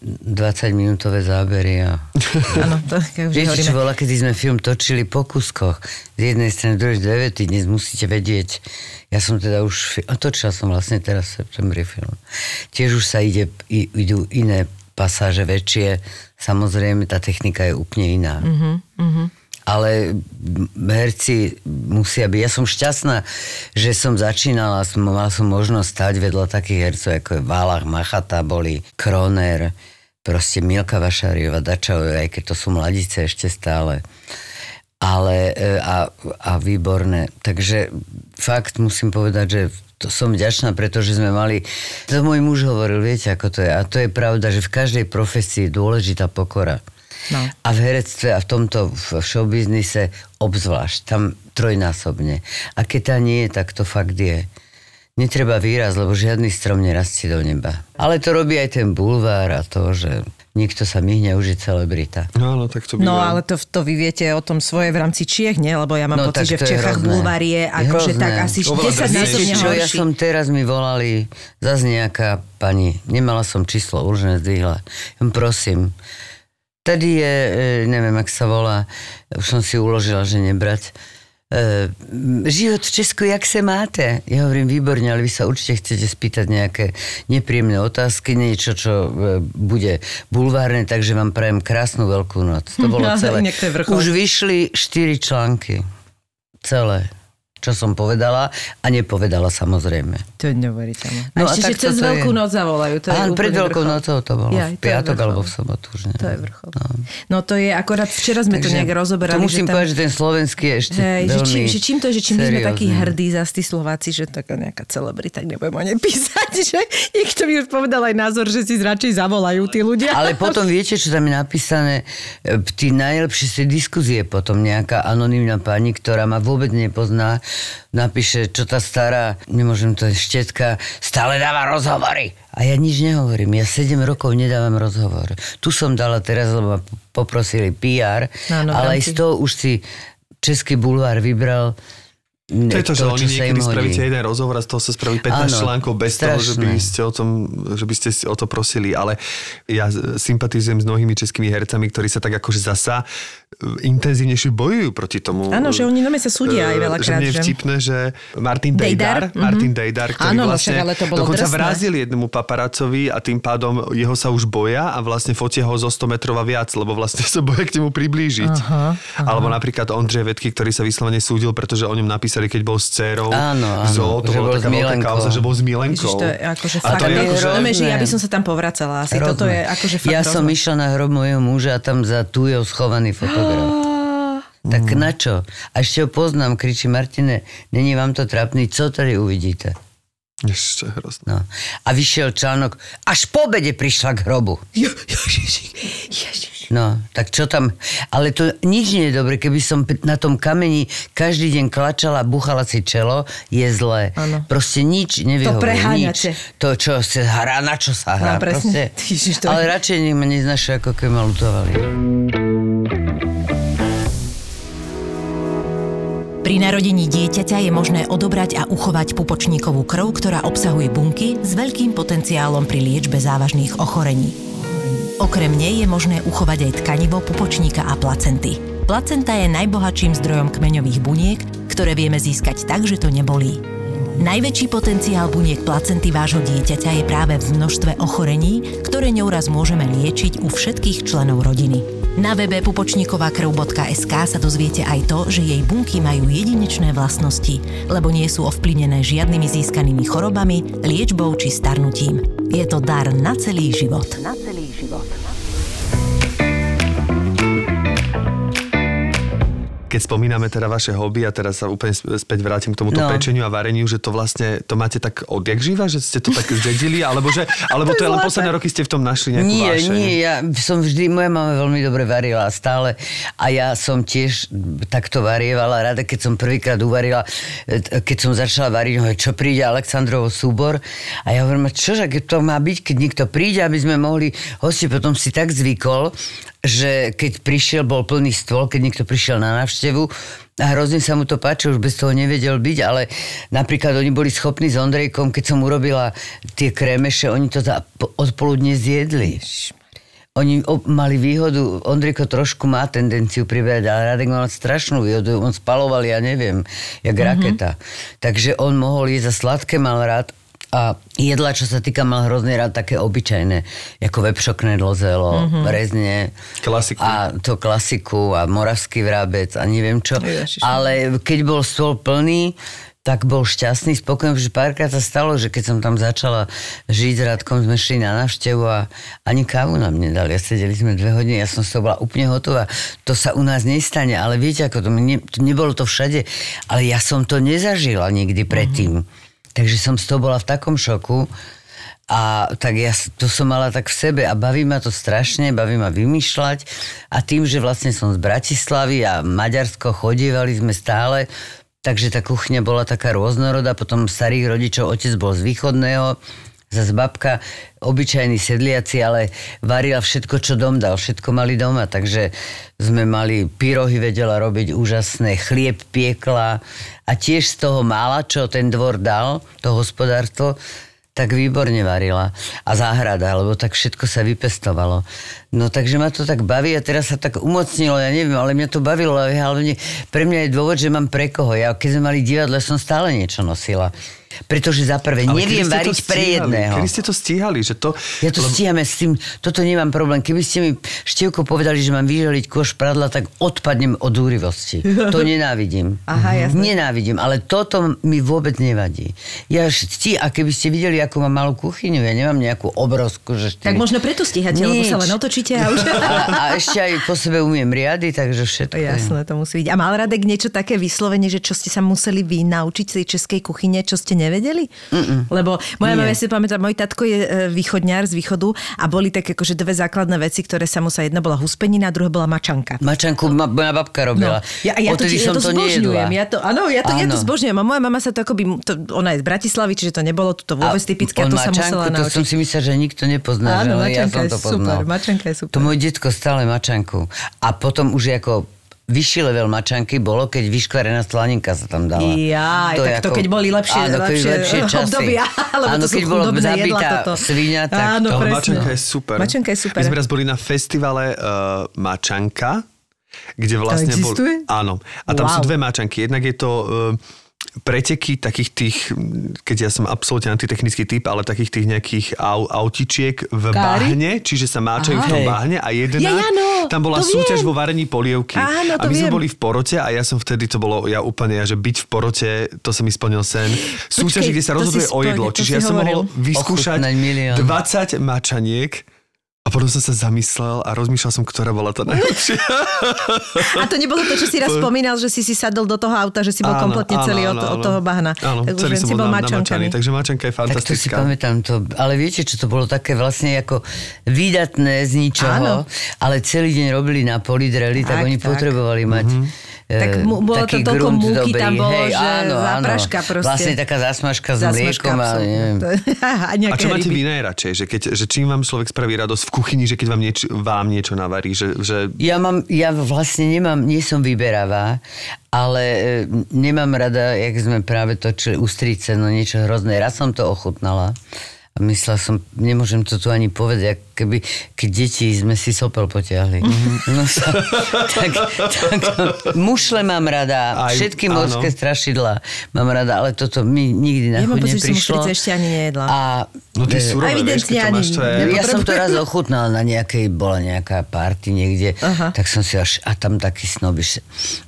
20 minútové zábery a Áno, to už Viete, čo bola, keď sme film točili po kuskoch. Z jednej strany, druhej, dve vety. Dnes musíte vedieť. Ja som teda už... točila som vlastne teraz v septembri film. Tiež už sa ide, i- idú iné pasáže väčšie. Samozrejme, tá technika je úplne iná. Mhm, Ale herci musia byť... Ja som šťastná, že som začínala, som, mala som možnosť stať vedľa takých hercov, ako je Válach, Machata, boli Kroner, proste Milka Vašariova, Dačaujová, aj keď to sú mladice ešte stále. Ale e, a, a výborné. Takže fakt musím povedať, že to som vďačná, pretože sme mali, to môj muž hovoril, viete ako to je. A to je pravda, že v každej profesii je dôležitá pokora. No. A v herectve a v tomto v showbiznise obzvlášť, tam trojnásobne. A keď tá nie je, tak to fakt je. Netreba výraz, lebo žiadny strom nerastie do neba. Ale to robí aj ten bulvár a to, že niekto sa myhne, už je celebrita. No, áno, tak to býva. No ale to, to vy viete o tom svoje v rámci Čiech, nie? Lebo ja mám No, pocit, že v Čechách bulvár je akože tak asi Oveľa 10 drsnejšie. násobne Čo, ja som teraz mi volali zase nejaká pani, nemala som číslo, už nezdvihla. Ja prosím, tady je, e, neviem, ak sa volá, už som si uložila, že nebrať. E, život v Česku, jak se máte? Ja hovorím, výborne, ale vy sa určite chcete spýtať nejaké nepríjemné otázky, niečo, čo e, bude bulvárne, takže vám prajem krásnu veľkú noc. To bolo No, celé. Už vyšli 4 články. Celé čo som povedala a nepovedala samozrejme. To je neuveriteľné. No No, a ešte, že cez Veľkú je. noc zavolajú. To Áno, pred Veľkou vrchol. nocou to bolo. Jaj, v piatok alebo v sobotu už neviem. To je vrchol. No to je akorát, včera sme to nejak rozoberali. to musím že tam... povedať, že ten slovenský je ešte Hej, že, veľmi čím, že čím to je, že čím my sme takí hrdí za tí Slováci, že taká nejaká celebrita, nebudem o nej písať, že niekto mi už povedal aj názor, že si radšej zavolajú tí ľudia. Ale potom viete, čo tam je napísané? Tí najlepšie si diskuzie potom nejaká anonimná pani, ktorá ma vôbec nepozná, napíše, čo tá stará, nemôžem to štetka, stále dáva rozhovory. A ja nič nehovorím. Ja 7 rokov nedávam rozhovor. Tu som dala teraz, lebo ma poprosili PR, Áno, ale aj z toho už si Český bulvár vybral To je to, že oni niekedy hodí. spravíte jeden rozhovor a z toho sa spraví 15 Áno, článkov bez toho, že by, strašné. ste o tom, že by ste si o to prosili. Ale ja sympatizujem s mnohými českými hercami, ktorí sa tak akože zasa e, intenzívnejšie bojujú proti tomu. Áno, že oni nome sa súdia aj E, veľakrát, Že mne je vtipné, že Martin Dejdar, Dejdar. Martin Dejdar, ktorý Áno, no vlastne však ale to bolo dokonca drsné. vrazil jednému paparacovi a tým pádom jeho sa už boja a vlastne fotia ho zo 100 metrov a viac, lebo vlastne sa boja k nemu priblížiť. Aha, aha. Alebo napríklad Ondřej Vetky, ktorý sa vyslovene súdil, pretože o ňom napísali, keď bol s dcérou Áno, áno, v zoo, to že bola bol taká s veľká Milenkou. kauza, že bol s Milenkou. Ježiš, to je akože a fakt. to je akože... Normálne, že ja by som sa tam povracala asi. Hrozné. Toto je akože fakt Ja som hrozné. išla na hrob mojho muža a tam za tu je schovaný fotograf. Tak Mm. na čo? A ešte ho poznám, kričí Martine, není vám to trapný, co tady uvidíte? Ešte hrozné. No. A vyšiel článok, až po obede prišla k hrobu. Jo, ježiši, ježiši. No, tak čo tam... Ale to nič nie je dobre, keby som na tom kameni každý deň klačala a buchala si čelo, je zlé. Áno. Proste nič nevyhovuje. preháňate. Nič. To, čo sa hrá, na čo sa hrá. No, presne. Proste. Ježiš, to- Ale radšej ma neznašajú, ako keby ma lutovali. Pri narodení dieťaťa je možné odobrať a uchovať pupočníkovú krv, ktorá obsahuje bunky s veľkým potenciálom pri liečbe závažných ochorení. Okrem nej je možné uchovať aj tkanivo pupočníka a placenty. Placenta je najbohatším zdrojom kmeňových buniek, ktoré vieme získať tak, že to nebolí. Najväčší potenciál buniek placenty vášho dieťaťa je práve v množstve ochorení, ktoré ňou raz môžeme liečiť u všetkých členov rodiny. Na webe pupočníkovakrv.sk sa dozviete aj to, že jej bunky majú jedinečné vlastnosti, lebo nie sú ovplyvnené žiadnymi získanými chorobami, liečbou či starnutím. Je to dar na celý život. Na celý život. Keď spomíname teda vaše hobby a teraz sa úplne späť vrátim k tomuto No. pečeniu a vareniu, že to vlastne, to máte tak odjak živa, že ste to tak zdedili, alebo, že, alebo to, je len posledné roky ste v tom našli nejakú Nie, vášeň? nie, ja som vždy, moja mama veľmi dobre varila stále a ja som tiež takto varievala rada, keď som prvýkrát uvarila, e, keď som začala variť, hovorím, čo príde Aleksandrov súbor a ja hovorím, čože, keď to má byť, keď niekto príde, aby sme mohli hosti, potom si tak zvykol, že keď prišiel, bol plný stôl, keď niekto prišiel na návštevu a hrozne sa mu to páči, už bez toho nevedel byť, ale napríklad oni boli schopní s Ondrejkom, keď som urobila tie krémeše, oni to za, po- odpoludne zjedli. Oni mali výhodu, Ondrejko trošku má tendenciu priberať, ale Radek mal strašnú výhodu, on spaloval, ja neviem, jak mm-hmm. raketa. Takže on mohol jesť a sladké mal rád a jedla, čo sa týka, mal hrozný rád také obyčajné, ako vepšoknedlo zelo, mm-hmm. rezne. Klasiku. A to klasiku a moravský vrábec a neviem čo. Ježiš. Ale keď bol stôl plný, tak bol šťastný, spokojný, že párkrát sa stalo, že keď som tam začala žiť s Radkom, sme šli na návštevu a ani kávu nám nedali. A sedeli sme dve hodiny, ja som z toho bola úplne hotová. To sa u nás nestane, ale viete, ako to, ne, to nebolo to všade, ale ja som to nezažila nikdy predtým. Takže som z toho bola v takom šoku. A tak ja to som mala tak v sebe a baví ma to strašne, baví ma vymýšľať. A tým, že vlastne som z Bratislavy a Maďarsko chodievali sme stále, takže tá kuchňa bola taká rôznorodá, potom starých rodičov, otec bol z východného, zase babka, obyčajní sedliaci, ale varila všetko, čo dom dal, všetko mali doma, takže sme mali pyrohy vedela robiť úžasné, chlieb piekla a tiež z toho mála, čo ten dvor dal, to hospodárstvo, tak výborne varila. A záhrada, lebo tak všetko sa vypestovalo. No takže ma to tak baví a teraz sa tak umocnilo, ja neviem, ale mňa to bavilo, ale hlavne pre mňa je dôvod, že mám pre koho. Ja keď sme mali divadlo, som stále niečo nosila. Pretože za prvé Ale neviem variť pre stíhali? jedného. Kedy ste to stíhali? Že to, Ja to stíhame s tým, toto nemám problém. Keby ste mi števko povedali, že mám vyželiť koš pradla, tak odpadnem od úrivosti. To nenávidím. Aha, jasné. Nenávidím, ale toto mi vôbec nevadí. Ja ští, a keby ste videli, akú mám malú kuchyňu, ja nemám nejakú obrovskú, že Tak možno preto stíhate, lebo sa len Nič. otočíte a už... A, a ešte aj po sebe umiem riady, takže všetko. Jasné, to musí byť. A mal Radek niečo také vyslovene, že čo ste sa museli vy naučiť z tej českej kuchyne, čo ste nevedeli? Mm-mm. Lebo moja mama, ja si pamätám, môj tatko je e, východňar z východu a boli také akože dve základné veci, ktoré sa musela, jedna bola huspenina, druhá bola mačanka. Mačanku ma, moja babka robila. No, ja, ja, to, ja som to zbožňujem. Ja to, áno, ja to, ja to Áno. zbožňujem. A moja mama sa to akoby, to, ona je z Bratislavy, čiže to nebolo to vôbec typické a to sa mačanku, musela to naučiť. som si myslel, že nikto nepozná. Áno, ja mačanka som je to super, poznal. mačanka je super. To môj detko stále mačanku. A potom už ako vyšší level mačanky bolo, keď vyškvarená slaninka sa tam dala. Jaj, tak to keď boli lepšie- áno, keď lepšie lepšie časy. obdobia, lebo áno, to keď bolo zabitá toto. svinia, tak Áno, to... Presne. Mačanka je super. Mačanka je super. My sme raz boli na festivale uh, Mačanka, kde vlastne bol... existuje? Áno. A tam Wow. sú dve Mačanky. Jednak je to uh, preteky takých tých, keď ja som absolútne antitechnický typ, ale takých tých nejakých au, autičiek v Kári? bahne, čiže sa máčajú v tom Hej. bahne a jedna, Ja, áno, tam bola súťaž viem. vo varení polievky. Áno, a to my sme viem. boli v porote a ja som vtedy, to bolo, ja úplne, ja, že byť v porote, to som mi splnil sen. Súťaž, Počkej, kde sa rozhoduje o splnil, jedlo. Čiže ja som mohol hovoril. vyskúšať Ochutnať milión. 20 mačaniek a potom som sa zamyslel a rozmýšľal som, ktorá bola tá najlepšia. A to nebolo to, čo si raz spomínal, že si si sadol do toho auta, že si bol Áno, kompletne áno, celý áno, od, od áno. toho bahna. Áno, tak celý som si bol na, mačankaný. takže mačanka je Tak to si fantastická. pamätám to. Ale viete, čo to bolo také vlastne ako výdatné z ničoho, Áno. ale celý deň robili na poli, dreli, tak, Tak, oni tak. potrebovali mať Mhm. E, Tak mu- bolo to taký toľko grunt múky dobrý. tam bolo, Hej, že áno, áno. zápraška proste. Vlastne taká zasmažka s mliekom a neviem. To a A čo máte ryby. vy najradšej? Že, keď, že čím vám človek spraví radosť v kuchyni, že keď vám, nieč, vám niečo navarí? Že, že... Ja, mám, ja vlastne nemám, nie som vyberavá, ale e, nemám rada, jak sme práve točili ústrice, no niečo hrozné. Raz som to ochutnala. Myslela som, nemôžem to tu ani povedať, ak keby, keď deti sme si sopel potiahli. No sa, tak, tak, mušle mám rada, Aj- všetky áno. morské strašidla mám rada, ale toto mi nikdy na Ja mám chuť neprišlo. muštrice ešte ani nejedla. A No ty surové, vieš, keď to máš, to je... Ja som to raz ochutnala na nejakej, bola nejaká party niekde, Aha. tak som si až, a tam taký snobiš.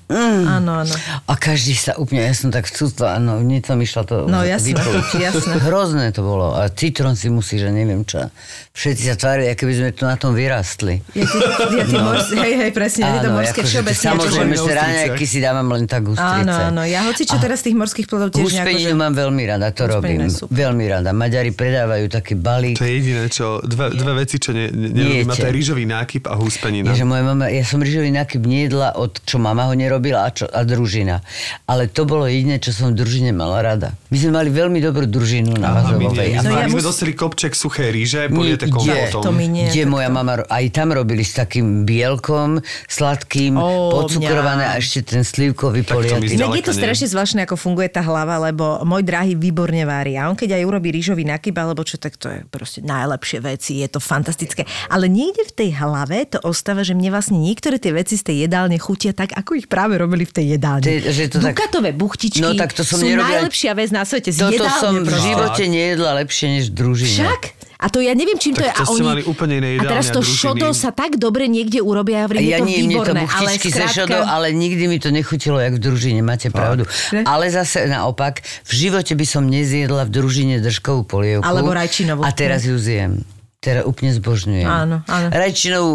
Áno, áno. A každý sa úplne, ja som tak vcútla, no nie som išla to No, jasné, jasné. Hrozné to bolo. A citrón si musí, že neviem čo. Všetci sa tvária, aké by sme tu na tom vyrastli. Ja tie, ja tie morské, hej, hej, presne, ja tie morské akože všeobecne. Samozrejme, akože- že ráňajky si dávam len tak ústrice. Áno, áno, ja hoci čo teraz tých morských plodov tiež nejako, že... Mám veľmi rada, to robím. Veľmi rada. Maďari predávajú taký balík. To je jediné, čo... Dve, dve veci, čo ne, ne, nerobím, a to je rýžový nákyp a húspenina. Ja, že moja mama, ja som rýžový nákyp nejedla od čo mama ho nerobila a, čo, a družina. Ale to bolo jediné, čo som v družine mala rada. My sme mali veľmi dobrú družinu na A my, Vazovovej. A No ja my sme mus- dostali kopček suché ríže, poliete Nie, kompotom. to mi nie. Kde moja mama, aj tam robili s takým bielkom, sladkým, Ó, podcukrované mňam. a ešte ten slivkový poliaty. Inak je to strašne zvláštne, ako funguje tá hlava, lebo môj drahý výborne vári. A on keď aj urobí rýžový nakyb, alebo čo, tak to je proste najlepšie veci, je to fantastické. Ale niekde v tej hlave to ostáva, že mne vlastne niektoré tie veci z tej jedálne chutia tak, ako ich práve robili v tej jedálni. Že to tak- Dukatové buchtičky No tak to som sú nerobila- najlepšia vec na svete. Z Toto jedálne som v živote nejedla lepšie než v družine. Však? A to ja neviem, čím to Tak je. to a ste oni... mali úplne iné A teraz to a družiny. šodo sa tak dobre niekde urobia. Ja, A hovorím, je ja to nie, mne to výborné, ale skrátka... šodou, ale nikdy mi to nechutilo, jak v družine, máte pravdu. Že? Ale zase naopak, v živote by som nezjedla v družine držkovú polievku. Alebo rajčinovú. A teraz ju zjem. Teraz úplne zbožňujem. Áno, áno. Rajčinovú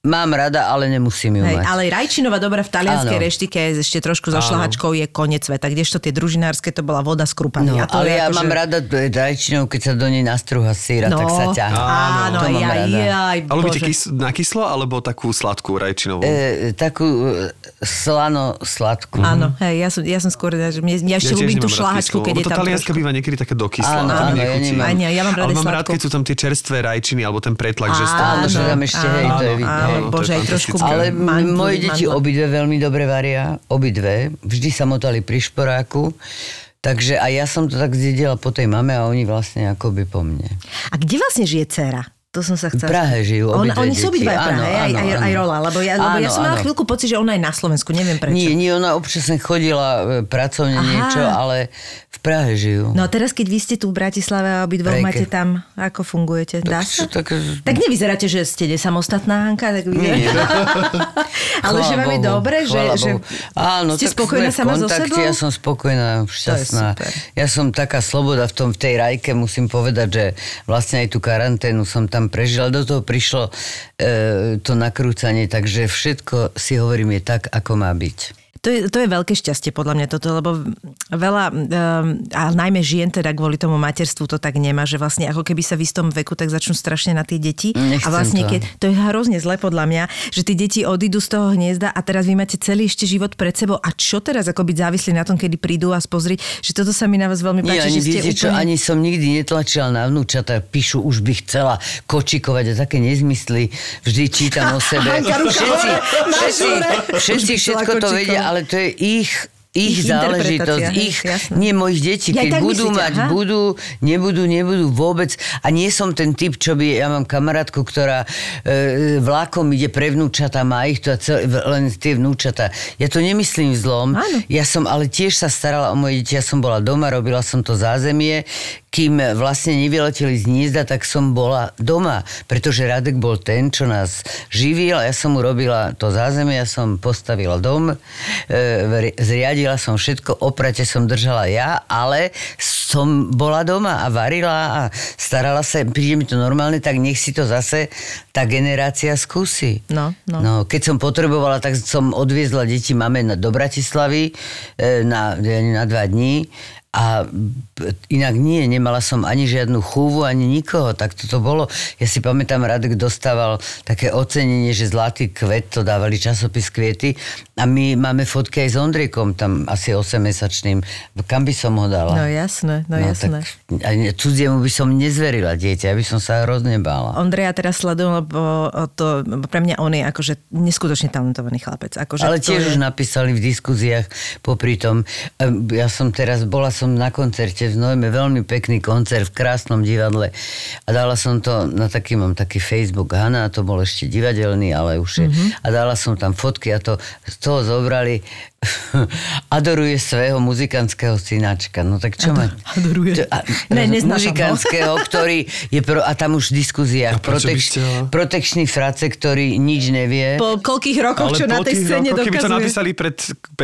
mám rada, ale nemusím ju Hej, mať. ale rajčinová dobrá v talianskej Áno. reštike ešte trošku so šlahačkou je koniec sveta, kdežto tie družinárske to bola voda s krupami. No, A to ale ja akože- mám rada t- rajčinou, keď sa do nej nastruha síra, tak sa ťahne. Áno, to mám ja, rada. jaj, A ľubíte kys- na kyslo alebo takú sladkú rajčinovú? E, takú e, slano-sladkú. Áno, hej, ja som, ja som skôr, že mne, ja ešte tiež ľúbim tú šlahačku, keď je to tam talianska býva niekedy také dokyslé. Áno, ja nemám. Ja mám rada Ale mám rád, keď sú tam tie čerstvé rajčiny alebo ten pretlak, že toho Áno, že tam ešte, hej, to je vidno. Áno, bože, aj trošku. Ale moje deti mandla. obidve veľmi dobre varia, obidve. Vždy sa motali pri šporáku. Takže aj ja som to tak zdedila po tej mame a oni vlastne akoby po mne. A kde vlastne žije dcera? To som sa V chcela... Prahe žijú On, Oni sú obidva v Prahe, Áno, aj, aj, áno, aj áno. Rola, lebo ja, lebo ja Áno, som mala áno. chvíľku pocit, že ona je na Slovensku, neviem prečo. Nie, nie, ona občas sem chodila e, pracovne Aha. niečo, ale v Prahe žijú. No a teraz, keď vy ste tu v Bratislave a Prejke. máte tam, ako fungujete? Dá sa? tak, Tak nevyzeráte, že ste nesamostatná, Hanka? Tak vyzerá... Ale že vám je dobre, že, že. Áno, ste tak spokojná v sama so sebou? Ja som spokojná, šťastná. Ja som taká sloboda v tom, v tej rajke, musím povedať, že vlastne aj tú karanténu som tam prežila. Do toho prišlo e, to nakrúcanie, takže všetko si hovorím je tak, ako má byť. To je, to je veľké šťastie podľa mňa toto, lebo veľa, um, a najmä žien teda kvôli tomu materstvu to tak nemá, že vlastne ako keby sa v istom veku tak začnú strašne na tie deti. Nechcem a vlastne to. keď, to je hrozne zle podľa mňa, že tie deti odídu z toho hniezda a teraz vy máte celý ešte život pred sebou a čo teraz ako byť závislí na tom, kedy prídu a spozri, že toto sa mi na vás veľmi Nie, páči, ani že ste viete čo, úplne... ani som nikdy netlačila na vnúčata, píšu, už by chcela kočikovať a také nezmysly, vždy čítam o sebe. Všetci, všetci, všetci všetko to vedia, ale to je ich ich, Ich záležitosť, ich, jasné. nie mojich detí, Ja keď tak budú myslíte, mať, aha. budú, nebudú, nebudú vôbec. A nie som ten typ, čo by, ja mám kamarátku, ktorá e, vlákom ide pre vnúčata, má ich to a cel, len tie vnúčata. Ja to nemyslím zlom. Áno. Ja som ale tiež sa starala o moje deti, ja som bola doma, robila som to zázemie, kým vlastne nevyleteli z hniezda, tak som bola doma, pretože Radek bol ten, čo nás živil a ja som mu robila to zázemie, ja som postavila dom, e, zriadila som všetko, oprate som držala ja, ale som bola doma a varila a starala sa, príde mi to normálne, tak nech si to zase tá generácia skúsi. No, no. no keď som potrebovala, tak som odviezla deti máme do Bratislavy e, na, na dva dní a inak nie, nemala som ani žiadnu chúvu, ani nikoho, tak toto bolo. Ja si pamätám, Radek dostával také ocenenie, že zlatý kvet, to dávali časopis kviety a my máme fotky aj s Ondrejkom, tam asi 8-mesačným. Kam by som ho dala? No jasné, no, jasné. Tak, ani cudziemu by som nezverila dieťa, ja by som sa hrozne bála. Ondreja teraz sledujem, lebo to, pre mňa on je akože neskutočne talentovaný chlapec. Akože Ale tiež je... už napísali v diskuziách popri tom. Ja som teraz, bola som na koncerte v Nojme, veľmi pekný koncert v krásnom divadle a dala som to na taký, mám taký Facebook Hana, to bol ešte divadelný, ale už je. Mhm. A dala som tam fotky a to z toho zobrali adoruje svojho muzikantského synáčka. No tak čo ma... adoruje. Čo, a, Ne, neznášam ho. muzikantského, ktorý je pro, a tam už diskuzia. Ho- protečný frace, ktorý nič nevie. Po koľkých rokoch, čo na tej scéne rokoch, keby to dokazuje. napísali pred 15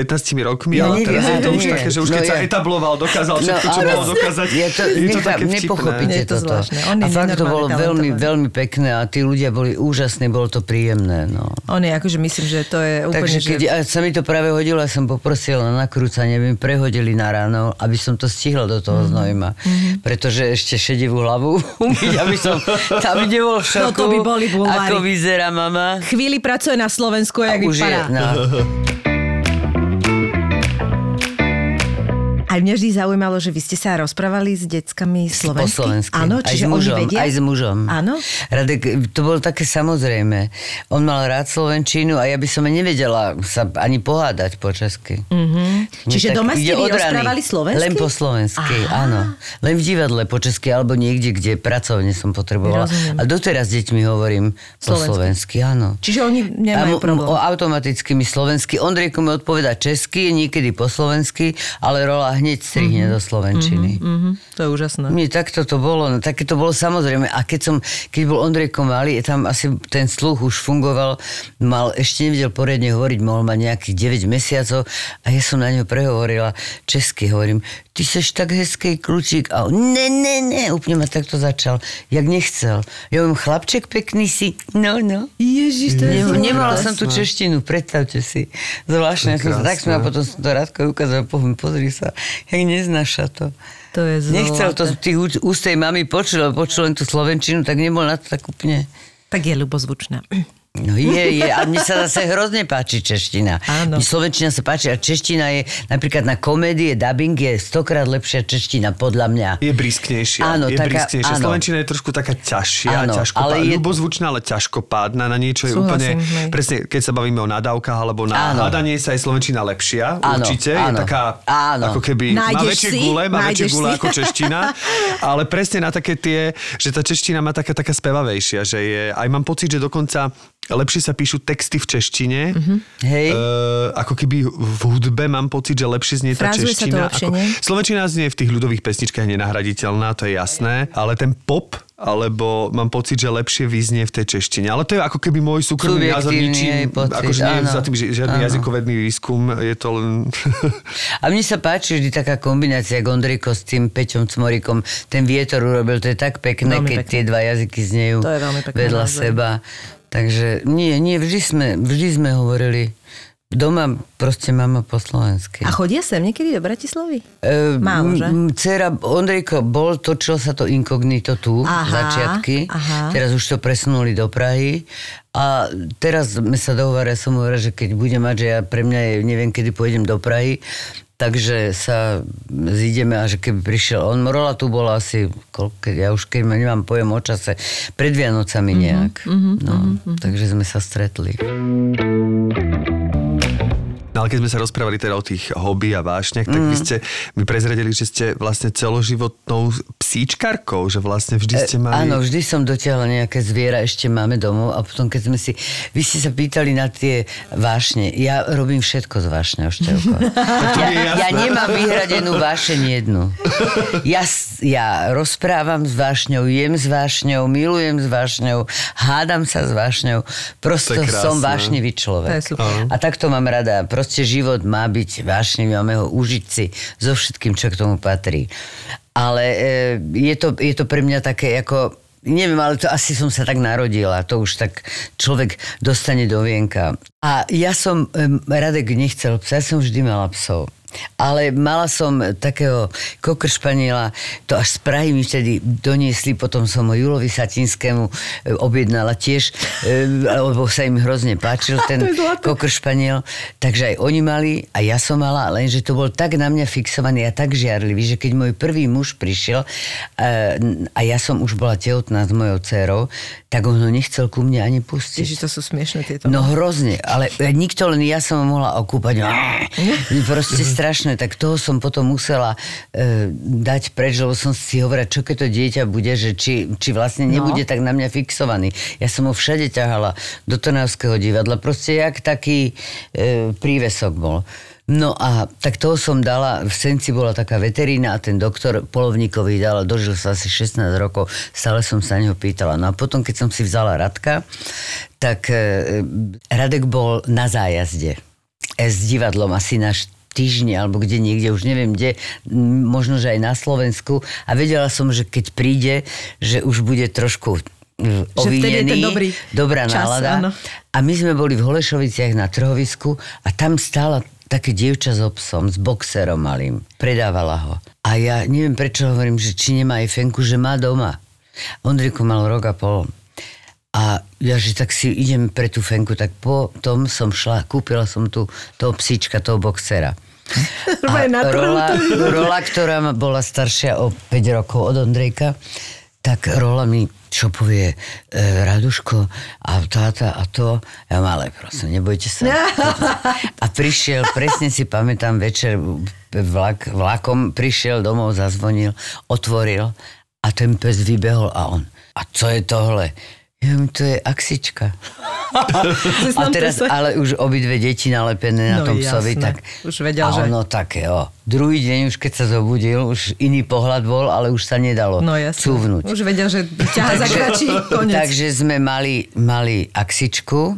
rokmi, Ja ale neviem, teraz je to už nie. také, že už No keď sa ja- etabloval, dokázal všetko, čo ale bolo dokázať. Je to, je to také vtipné. nepochopíte Je to toto. On je a fakt to bolo veľmi, veľmi pekné a tí ľudia boli úžasní, bolo to príjemné. No. On je akože myslím, že to je úplne, Takže že... keď a sa mi to práve hodilo, ja som poprosila na nakrúcanie, aby mi prehodili na ráno, aby som to stihla do toho Mhm. znojma. Pretože ešte šedivú hlavu umyť, aby som tam nebol v šoku. No to by boli bulvári. Ako vyzerá mama. Chvíli pracuje na Slovensku, A jak je, vypadá. no. Aj mňa vždy zaujímalo, že vy ste sa rozprávali s deckami Po slovensky. slovensky. Áno, aj čiže s mužom, vedia? Aj s mužom. Áno? Radek, to bolo také samozrejme. On mal rád Slovenčínu a ja by som aj nevedela sa ani pohádať po česky. Mhm. Čiže Tak doma ste vy rozprávali slovensky? Len po slovensky, Aha. áno. Len v divadle po česky, alebo niekde, kde pracovne som potrebovala. Rozumiem. A doteraz s deťmi hovorím po Slovensky. slovensky, áno. Čiže oni nemajú problém. Automaticky mi slovensky. Ondrejko mi odpoveda česky, niekedy po slovensky, ale rola hneď strihne do slovenčiny. Mhm, to je úžasné. Nie, takto to bolo, no, také to bolo samozrejme. A keď som, keď bol Ondrejko malý, tam asi ten sluch už fungoval, mal, ešte nevedel poriadne hovoriť, mohol mať nejakých 9 mesiacov a ja som na ňo prehovorila česky, hovorím, ty seš tak hezký kľúčik a on, ne, ne, ne, úplne ma takto začal, jak nechcel. Ja hovorím, chlapček pekný si, no, no. Ježiš, to je nemala som tú češtinu, predstavte si. Zvláštne, ja som sa tak krásne. sme a potom som to Radko ukázal, poviem, pozri sa, jak neznáša to. To je Nechcel to z tých úst- tej mamy počuť, lebo počul len tú slovenčinu, tak nebol na to tak úplne... Tak je ľubozvučná. No je, je. A mne sa zase hrozne páči čeština. Áno. Mne slovenčina sa páči a čeština je, napríklad na komédie, dubbing je stokrát lepšia čeština, podľa mňa. Je brisknejšia. Áno, je taká- brisknejšia. áno. Slovenčina je trošku taká ťažšia, Áno, ťažko ale je- ľubozvučná, ale ťažkopádna. Na niečo je Súhlasím, úplne... hej. Presne, keď sa bavíme o nadávkach alebo na Áno. hádanie sa je Slovenčina lepšia. Áno, určite. áno, Je taká, áno. ako keby... má Nájdeš väčšie si, gule, má väčšie gule ako čeština. ale presne na také tie, že tá čeština má taká, taká spevavejšia, že je... Aj mám pocit, že dokonca lepšie sa píšu texty v češtine. Hej. E, ako keby v hudbe mám pocit, že lepšie znie tá Frázuje sa to čeština. lepšie, ako, nie? Slovenčina znie v tých ľudových pesničkách nenahraditeľná, to je jasné, ale ten pop, alebo mám pocit, že lepšie vyznie v tej češtine. Ale to je ako keby môj súkromný názor, ničím, pocit, akože nie áno. za tým ži- žiadny Áno. jazykovedný výskum, je to len... A mne sa páči vždy taká kombinácia Gondriko s tým Peťom Cmorikom. Ten vietor urobil, to je tak pekné, Veľmi keď pekné. tie dva jazyky znejú To je veľmi pekné vedľa naozaj. seba. Takže nie, nie, vždy sme, vždy sme hovorili Doma proste mama po slovensky. A chodia sem niekedy do Bratislavy? E, Málo, že? Dcera Ondrejko bol, točil sa to inkognito tu, Aha, začiatky. aha. Teraz už to presunuli do Prahy. A teraz sme sa dohovorili, ja som hovorila, že keď budem mať, že ja pre mňa je, neviem, kedy pôjdem do Prahy, takže sa zídeme a že keby prišiel on, Rola tu bola asi, koľko, ja už keď nemám pojem o čase, pred Vianocami Mhm, nejak. no, takže sme sa stretli. No ale keď sme sa rozprávali teda o tých hobby a vášniach, tak Mm. vy ste mi prezradili, že ste vlastne celoživotnou psíčkarkou, že vlastne vždy ste mali... E, Áno, vždy som dotiahla nejaké zviera, ešte máme domov a potom keď sme si... Vy ste sa pýtali na tie vášne. Ja robím všetko s vášňou, Števko. ja, ja nemám vyhradenú vášeň jednu. Ja, ja rozprávam s vášňou, jem s vášňou, milujem s vášňou, hádam sa s vášňou. Prosto To som vášnivý človek. To. A takto mám rada. Proste život má byť vášnivý, máme ho užiť si so všetkým, čo k tomu patrí. Ale e, je, to, je to pre mňa také ako... Neviem, ale to asi som sa tak narodila. To už tak človek dostane do vienka. A ja som, em, Radek nechcel psa, ja som vždy mala psov. Ale mala som takého kokršpaniela, to až z Prahy mi vtedy doniesli, potom som ho Julovi Satinskému e, objednala tiež, e, lebo sa im hrozne páčil ten kokršpaniel. Takže aj oni mali a ja som mala, lenže to bol tak na mňa fixovaný a tak žiarlivý, že keď môj prvý muž prišiel e, a ja som už bola tehotná s mojou dcerou, tak on ho nechcel ku mne ani pustiť. Ježiš, to sú smiešne tieto. No hrozne, ale nikto, len ja som ho mohla okúpať. Proste strašné, tak toho som potom musela e, dať preč, lebo som si hovorila, čo keď to dieťa bude, že či, či vlastne nebude tak na mňa fixovaný. Ja som ho všade ťahala do Trnavského divadla, proste jak taký e, prívesok bol. No a tak toho som dala, v Senci bola taká veterína a ten doktor polovníkový dal, dožil sa asi 16 rokov, stále som sa neho pýtala. No a potom, keď som si vzala Radka, tak e, Radek bol na zájazde e, s divadlom asi na týždne alebo kde niekde, už neviem kde, možno, že aj na Slovensku a vedela som, že keď príde, že už bude trošku ovinený, dobrý dobrá čas, nálada. áno. A my sme boli v Holešoviciach na trhovisku a tam stála také dievča s obsom, s boxerom malým. Predávala ho. A ja neviem prečo hovorím, že či nemá aj fenku, že má doma. Ondriku mal rok a pol. A ja, že tak si idem pre tú fenku, tak potom som šla, kúpila som tu toho psíčka, toho boxera. Na Rola. Rola, ktorá ma bola staršia o 5 rokov od Ondrejka, tak Rola mi čo povie, e, Raduško a táta a to. Ja mám, ale prosím, nebojte sa. A prišiel, presne si pamätám, večer vlak, vlakom prišiel domov, zazvonil, otvoril a ten pes vybehol a on, a co je tohle? Ja, to je axička. A teraz, ale už obidve deti nalepené na No tom psovi, jasné. tak... Už vedel, a že- ono také, jo. Druhý deň už keď sa zobudil, už iný pohľad bol, ale už sa nedalo No cúvnuť. Už vedel, že ťaha za kračí, konec. Takže sme mali, mali axičku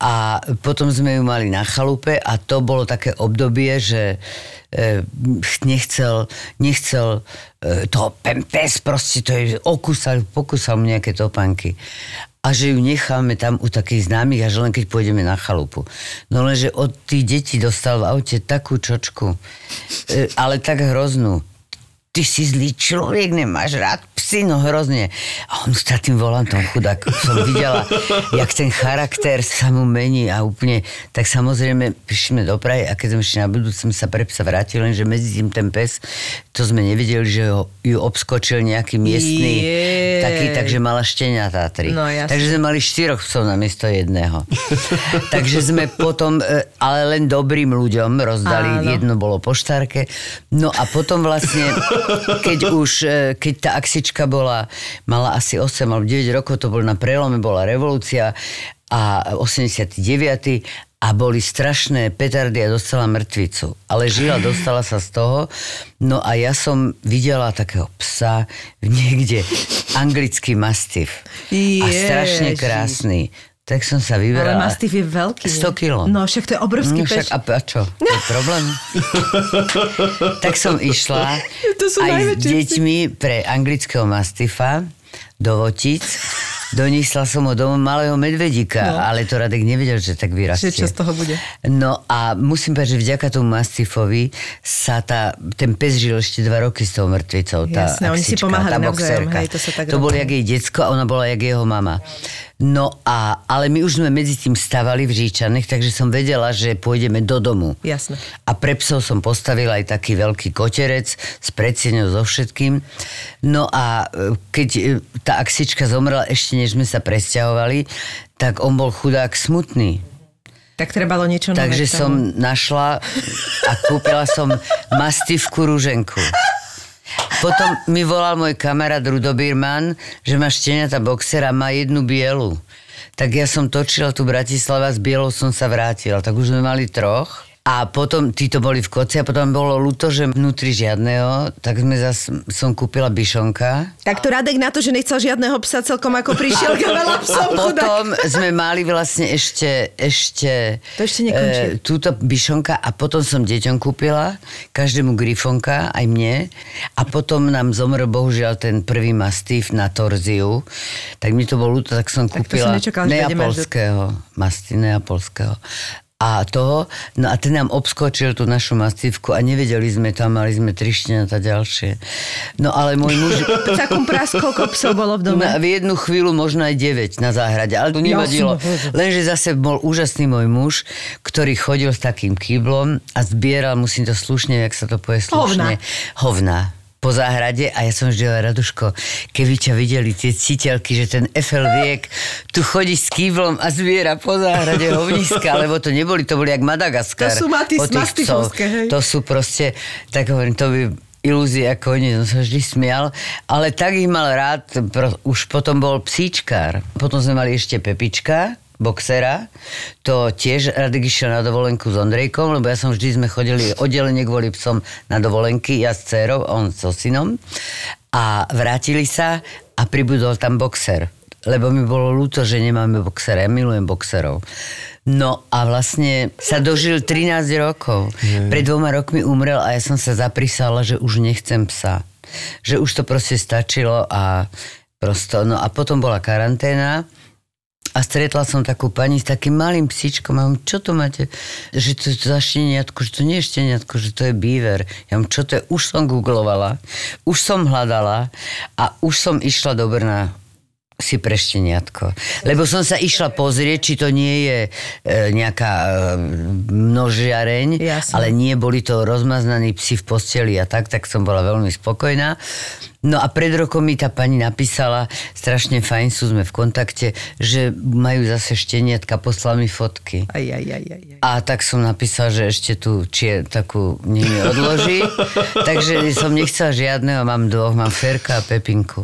a potom sme ju mali na chalupe a to bolo také obdobie, že e, nechcel, nechcel e, to pen- pes proste to je, okúsal, pokúsal mu nejaké topanky. A že ju necháme tam u takých známych a že len keď pôjdeme na chalupu. No lenže od tých detí dostal v aute takú čočku, e, ale tak hroznú ty si zlý človek, nemáš rád psy, no hrozne. A on s tým volantom chudák som videla, jak ten charakter sa mu mení a úplne, tak samozrejme prišli do Prahy a keď sme ešte na budúce sme sa pre psa vrátili, lenže medzi tým ten pes, to sme nevideli, že ho, ju obskočil nejaký miestný Jej. taký, takže mala šteniatá tri. No, jasne. takže sme mali štyroch psov namiesto jedného. takže sme potom, e, ale len dobrým ľuďom rozdali, Áno. jedno bolo poštárke. No a potom vlastne, keď už, e, keď tá axička bola, mala asi 8 alebo 9 rokov, to bol na prelome, bola revolúcia a 89 a boli strašné petardy a dostala mŕtvicu. Ale žila, dostala sa z toho. No a ja som videla takého psa niekde, anglický mastiff. A strašne krásny. Tak som sa Ale vyberala. mastiff je veľký. 100 kilo. No však to je obrovský No však pes. a, a čo? To je problém? tak som išla To sú aj s deťmi pre anglického mastifa do Votic. Doniesla som ho domov malého medvedíka, No. ale to Radek nevedel, že tak vyrastie. Že čo z toho bude. No a musím povedať, že vďaka tomu mastifovi sa tá, ten pes žil ešte dva roky s tou mŕtvicou. Tá Jasné, oni si pomáhali tá navzájom, boxerka. hej, to sa tak to bol robí. jak jej decko a ona bola jak jeho mama. No a, ale my už sme medzi tým stavali v Říčanech, takže som vedela, že pôjdeme do domu. Jasné. A pre psov som postavila aj taký veľký koterec s predsieňou so všetkým. No a e, keď e, tá axička zomrela ešte než sme sa presťahovali, tak on bol chudák smutný. Tak trebalo niečo nové. Takže tomu. som našla a kúpila som mastivku rúženku. Potom mi volal môj kamarát Rudo Birman, že má šteniata boxera, má jednu bielu. Tak ja som točila tu Bratislava, s bielou som sa vrátila. Tak už sme mali troch. A potom títo boli v koci a potom bolo ľúto, že vnútri žiadneho, tak sme zas, som kúpila byšonka. Tak to Radek na to, že nechcel žiadneho psa celkom ako prišiel k veľa A psom. chudák. potom sme mali vlastne ešte, ešte, To ešte nekončí. e, túto byšonka a potom som deťom kúpila, každému grifonka, aj mne. A potom nám zomrel bohužiaľ ten prvý mastív na torziu. Tak mi to bolo ľúto, tak som Tak kúpila do- neapolského, masty neapolského. A toho, no a ten nám obskočil tú našu mastívku a nevedeli sme tam, mali sme tri šteniatá ďalšie. No ale môj muž, Takom prás, koľko psov bolo v dome. na, v jednu chvíľu možno aj 9 na záhrade, ale to nevadilo. Lenže zase bol úžasný môj muž, ktorý chodil s takým kýblom a zbieral, musím to slušne, jak sa to povie slušne, hovna po záhrade a ja som vždy hovorila, Raduško, keby ťa videli tie citeľky, že ten Eiffel viek tu chodí s kýblom a zbiera po záhrade hovniska, lebo to neboli, to boli jak Madagaskar. To sú maty- hej. To sú proste, tak hovorím, to by ilúzie ako oni, som sa vždy smial, ale tak ich mal rád, už potom bol psíčkár. Potom sme mali ešte Pepička, boxera, to tiež Radek išiel na dovolenku s Ondrejkom, lebo ja som vždy sme chodili oddelenie kvôli psom na dovolenky, ja s dcerou, on so synom. A vrátili sa a pribudol tam boxer lebo mi bolo ľúto, že nemáme boxera. Ja milujem boxerov. No a vlastne sa dožil 13 rokov. Pred dvoma rokmi umrel a ja som sa zaprisala, že už nechcem psa. Že už to proste stačilo a prosto, no a potom bola karanténa a stretla som takú pani s takým malým psíčkom. A čo to máte? Že to je za šteniatko, že to nie je šteniatko, že to je býver. Ja mám, čo to je? Už som googlovala, už som hľadala a už som išla do Brna si pre šteniatko. Lebo som sa išla pozrieť, či to nie je e, nejaká e, množiareň, Jasné. ale nie boli to rozmaznaní psi v posteli a tak, tak som bola veľmi spokojná. No a pred rokom mi tá pani napísala, strašne fajn sú sme v kontakte, že majú zase šteniatka, poslala mi fotky. Aj, aj, aj, aj, aj. A tak som napísal, že ešte tu či takú mi odloží. Takže som nechcela žiadneho, mám dvoch, mám Ferka a Pepinku.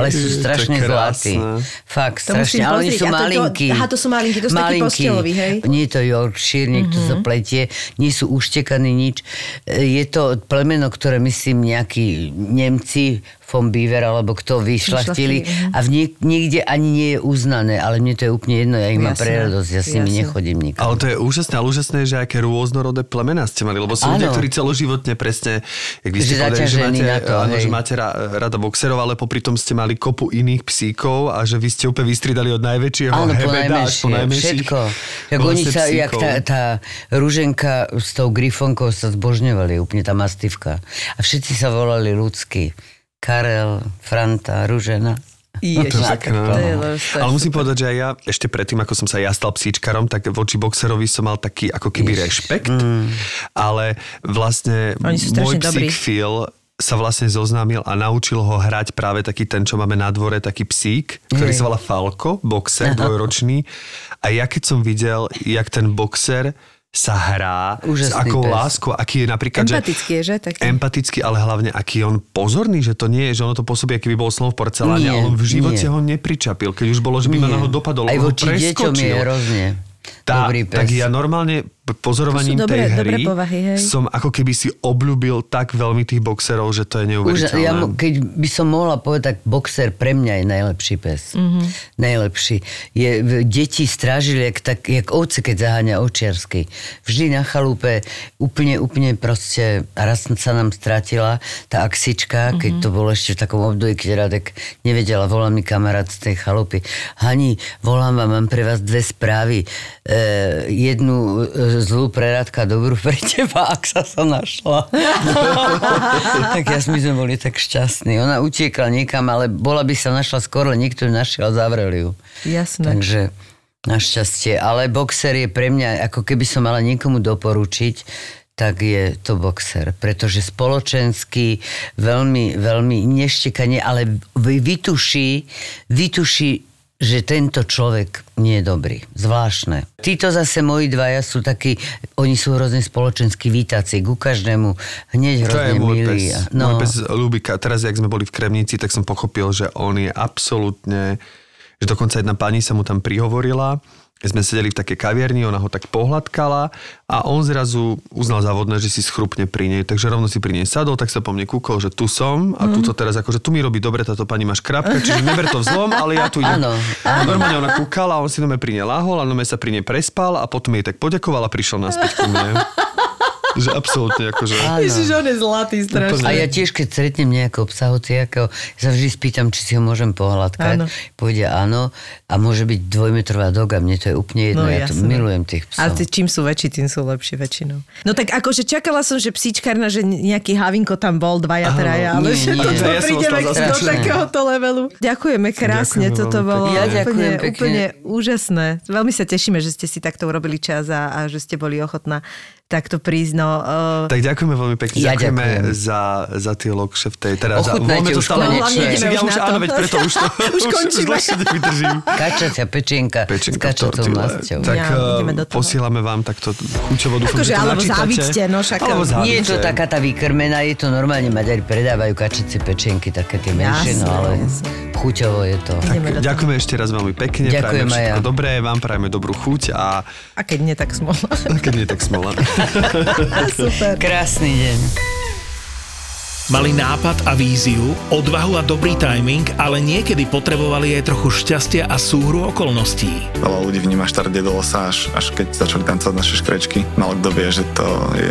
Ale sú strašne zlatí. Fakt, To strašne. Ale oni sú A to- to- malinkí. aha, to sú malinkí, to sú takí posteloví, hej? Nie je to Yorkshire, niekto mm-hmm. zapletie, nie sú uštekaní nič. E, Je to plemeno, ktoré myslím nejakí Nemci, von Beaver, alebo kto vyšlachtili a v niek- niekde ani nie je uznané, ale mne to je úplne jedno, ja ich mám pre radosť, ja s nimi jasné. nechodím nikam. Ale to je úžasné, ale úžasné, že aké rôznorodé plemená ste mali, lebo sú ľudia, ktorí celoživotne presne, jak vy ste Že povedali, že máte, na to, áno, že máte ra, rada boxerov, ale popri tom ste mali kopu iných psíkov a že vy ste úplne vystridali od najväčšieho Áno, po hebeda až po najmenších. všetko. Jak oni sa, jak psíkov. tá, tá ruženka s tou grifonkou sa zbožňovali, úplne tá mastivka. A všetci sa volali ľudský. Karel, Franta, Ružena. Ježiš, to je, no. to je Ale musím povedať, že aj ja ešte predtým, ako som sa ja stal psíčkarom, tak voči boxerovi som mal taký ako keby rešpekt, ale vlastne môj psík Phil sa vlastne zoznámil a naučil ho hrať práve taký ten, čo máme na dvore, taký psík, ktorý sa volá Falko, boxer, dvojročný. A ja keď som videl, jak ten boxer sa hrá, s Úžasný akou pes. láskou, aký je napríklad, Empatický je, že? Taký. empatický, ale hlavne aký je on pozorný, že to nie je, že ono to pôsobí, aký by bol slon v porceláne, ale on v živote nie. ho nepričapil. Keď už bolo, že by ma na ho dopadol, Aj on ho voči deťom je hrozne Tá, dobrý pes. tak ja normálne pozorovaním dobré- tej dobré hry povahy, hej. som ako keby si obľúbil tak veľmi tých boxerov, že to je Už, neuveriteľné. ja, mo- keď by som mohla povedať, tak boxer pre mňa je najlepší pes. Mm-hmm. Najlepší. Je, deti strážili jak, tak, jak ovce, keď zaháňa očiarsky. Vždy na chalúpe úplne, úplne proste, raz sa nám stratila tá axička, mm-hmm. keď to bolo ešte v takom období, keď Radek nevedela, volá mi kamarát z tej chalupy. Hani, volám vám, mám pre vás dve správy. E, jednu e, zlú pre Radka, dobrú pre teba, ak sa sa našla. tak ja my sme boli tak šťastní. Ona utiekla niekam, ale bola by sa našla skoro, niekto ju našiel a zavreli ju. Jasné. Takže našťastie. Ale boxer je pre mňa, ako keby som mala niekomu doporučiť, tak je to boxer. Pretože spoločensky veľmi, veľmi neštekanie, ale vy- vytuší, vytuší, že tento človek nie je dobrý. Zvláštne. Títo zase moji dvaja sú takí, oni sú hrozne spoločensky vítaci ku každému, hneď To je hrozne môj milí. pes. No. Môj pes Ľubika. Teraz, jak sme boli v Kremnici, tak som pochopil, že on je absolútne... Že dokonca jedna pani sa mu tam prihovorila. Sme sedeli v takej kaviarni, ona ho tak pohľadkala a on zrazu uznal závodné, že si schrupne pri nej. Takže rovno si pri nej sadol, tak sa po mne kúkol, že tu som a Mhm. tuto teraz akože tu mi robí dobre táto pani máš krapka, čiže neber to vzlom, ale ja tu idem. Áno, A Normálne ona kúkala, on si nome pri nej lahol a nome sa pri nej prespal a potom jej tak poďakoval a prišiel naspäť ku mne. Že absolútne akože... Ježiš, on je zlatý strašne. A ja tiež, keď stretnem nejakého psa, hociakého, ja sa vždy spýtam, či si ho môžem pohľadkať. Áno. Povedia áno a môže byť dvojmetrová doga, mne to je úplne jedno, No, ja to milujem tých psov. Ale ty, čím sú väčší, tým sú lepší väčšinou. No tak akože čakala som, že psíčkarna, že nejaký havinko tam bol, dvaja, traja, ale nie, že nie. toto Ja prídeme do takéhoto levelu. Ďakujeme krásne, Ďakujeme toto bolo. Ja úplne, ďakujem úplne úžasné. Veľmi sa tešíme, že ste si takto urobili čas a, a že ste boli ochotná takto prísť. No, uh, Tak ďakujeme veľmi pekne. Ja ďakujeme ďakujem. za, za tie lokšefte. Teda za, Ochutnajte to už stále konečne. No, ja už už to. áno, veď preto už to Už už, už končíme. dlhšie nevydržím. Kačacia pečenka, s Pečenka v kačacou masťou. Tak Ja, eh, ideme do toho. posielame vám takto chuťovo. Dúfam, Akože, že to alebo záviďte, no však- Alebo Nie je to taká tá vykrmená, je to normálne, Maďari predávajú kačice pečenky, také tie menšie, no ale. Chuťovo je to. Do toho. Ďakujeme ešte raz veľmi pekne, Ďakujem prajeme aj všetko ja. dobré, vám prajeme dobrú chuť a A keď nie, tak smola. keď nie, tak smola. Super. Krásny deň. Mali nápad a víziu, odvahu a dobrý timing, ale niekedy potrebovali aj trochu šťastia a súhru okolností. Veľa ľudí vníma štart dedosa až, až keď začali tancovať naše škrečky. Malo kto vie, že to je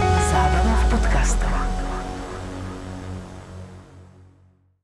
desastre.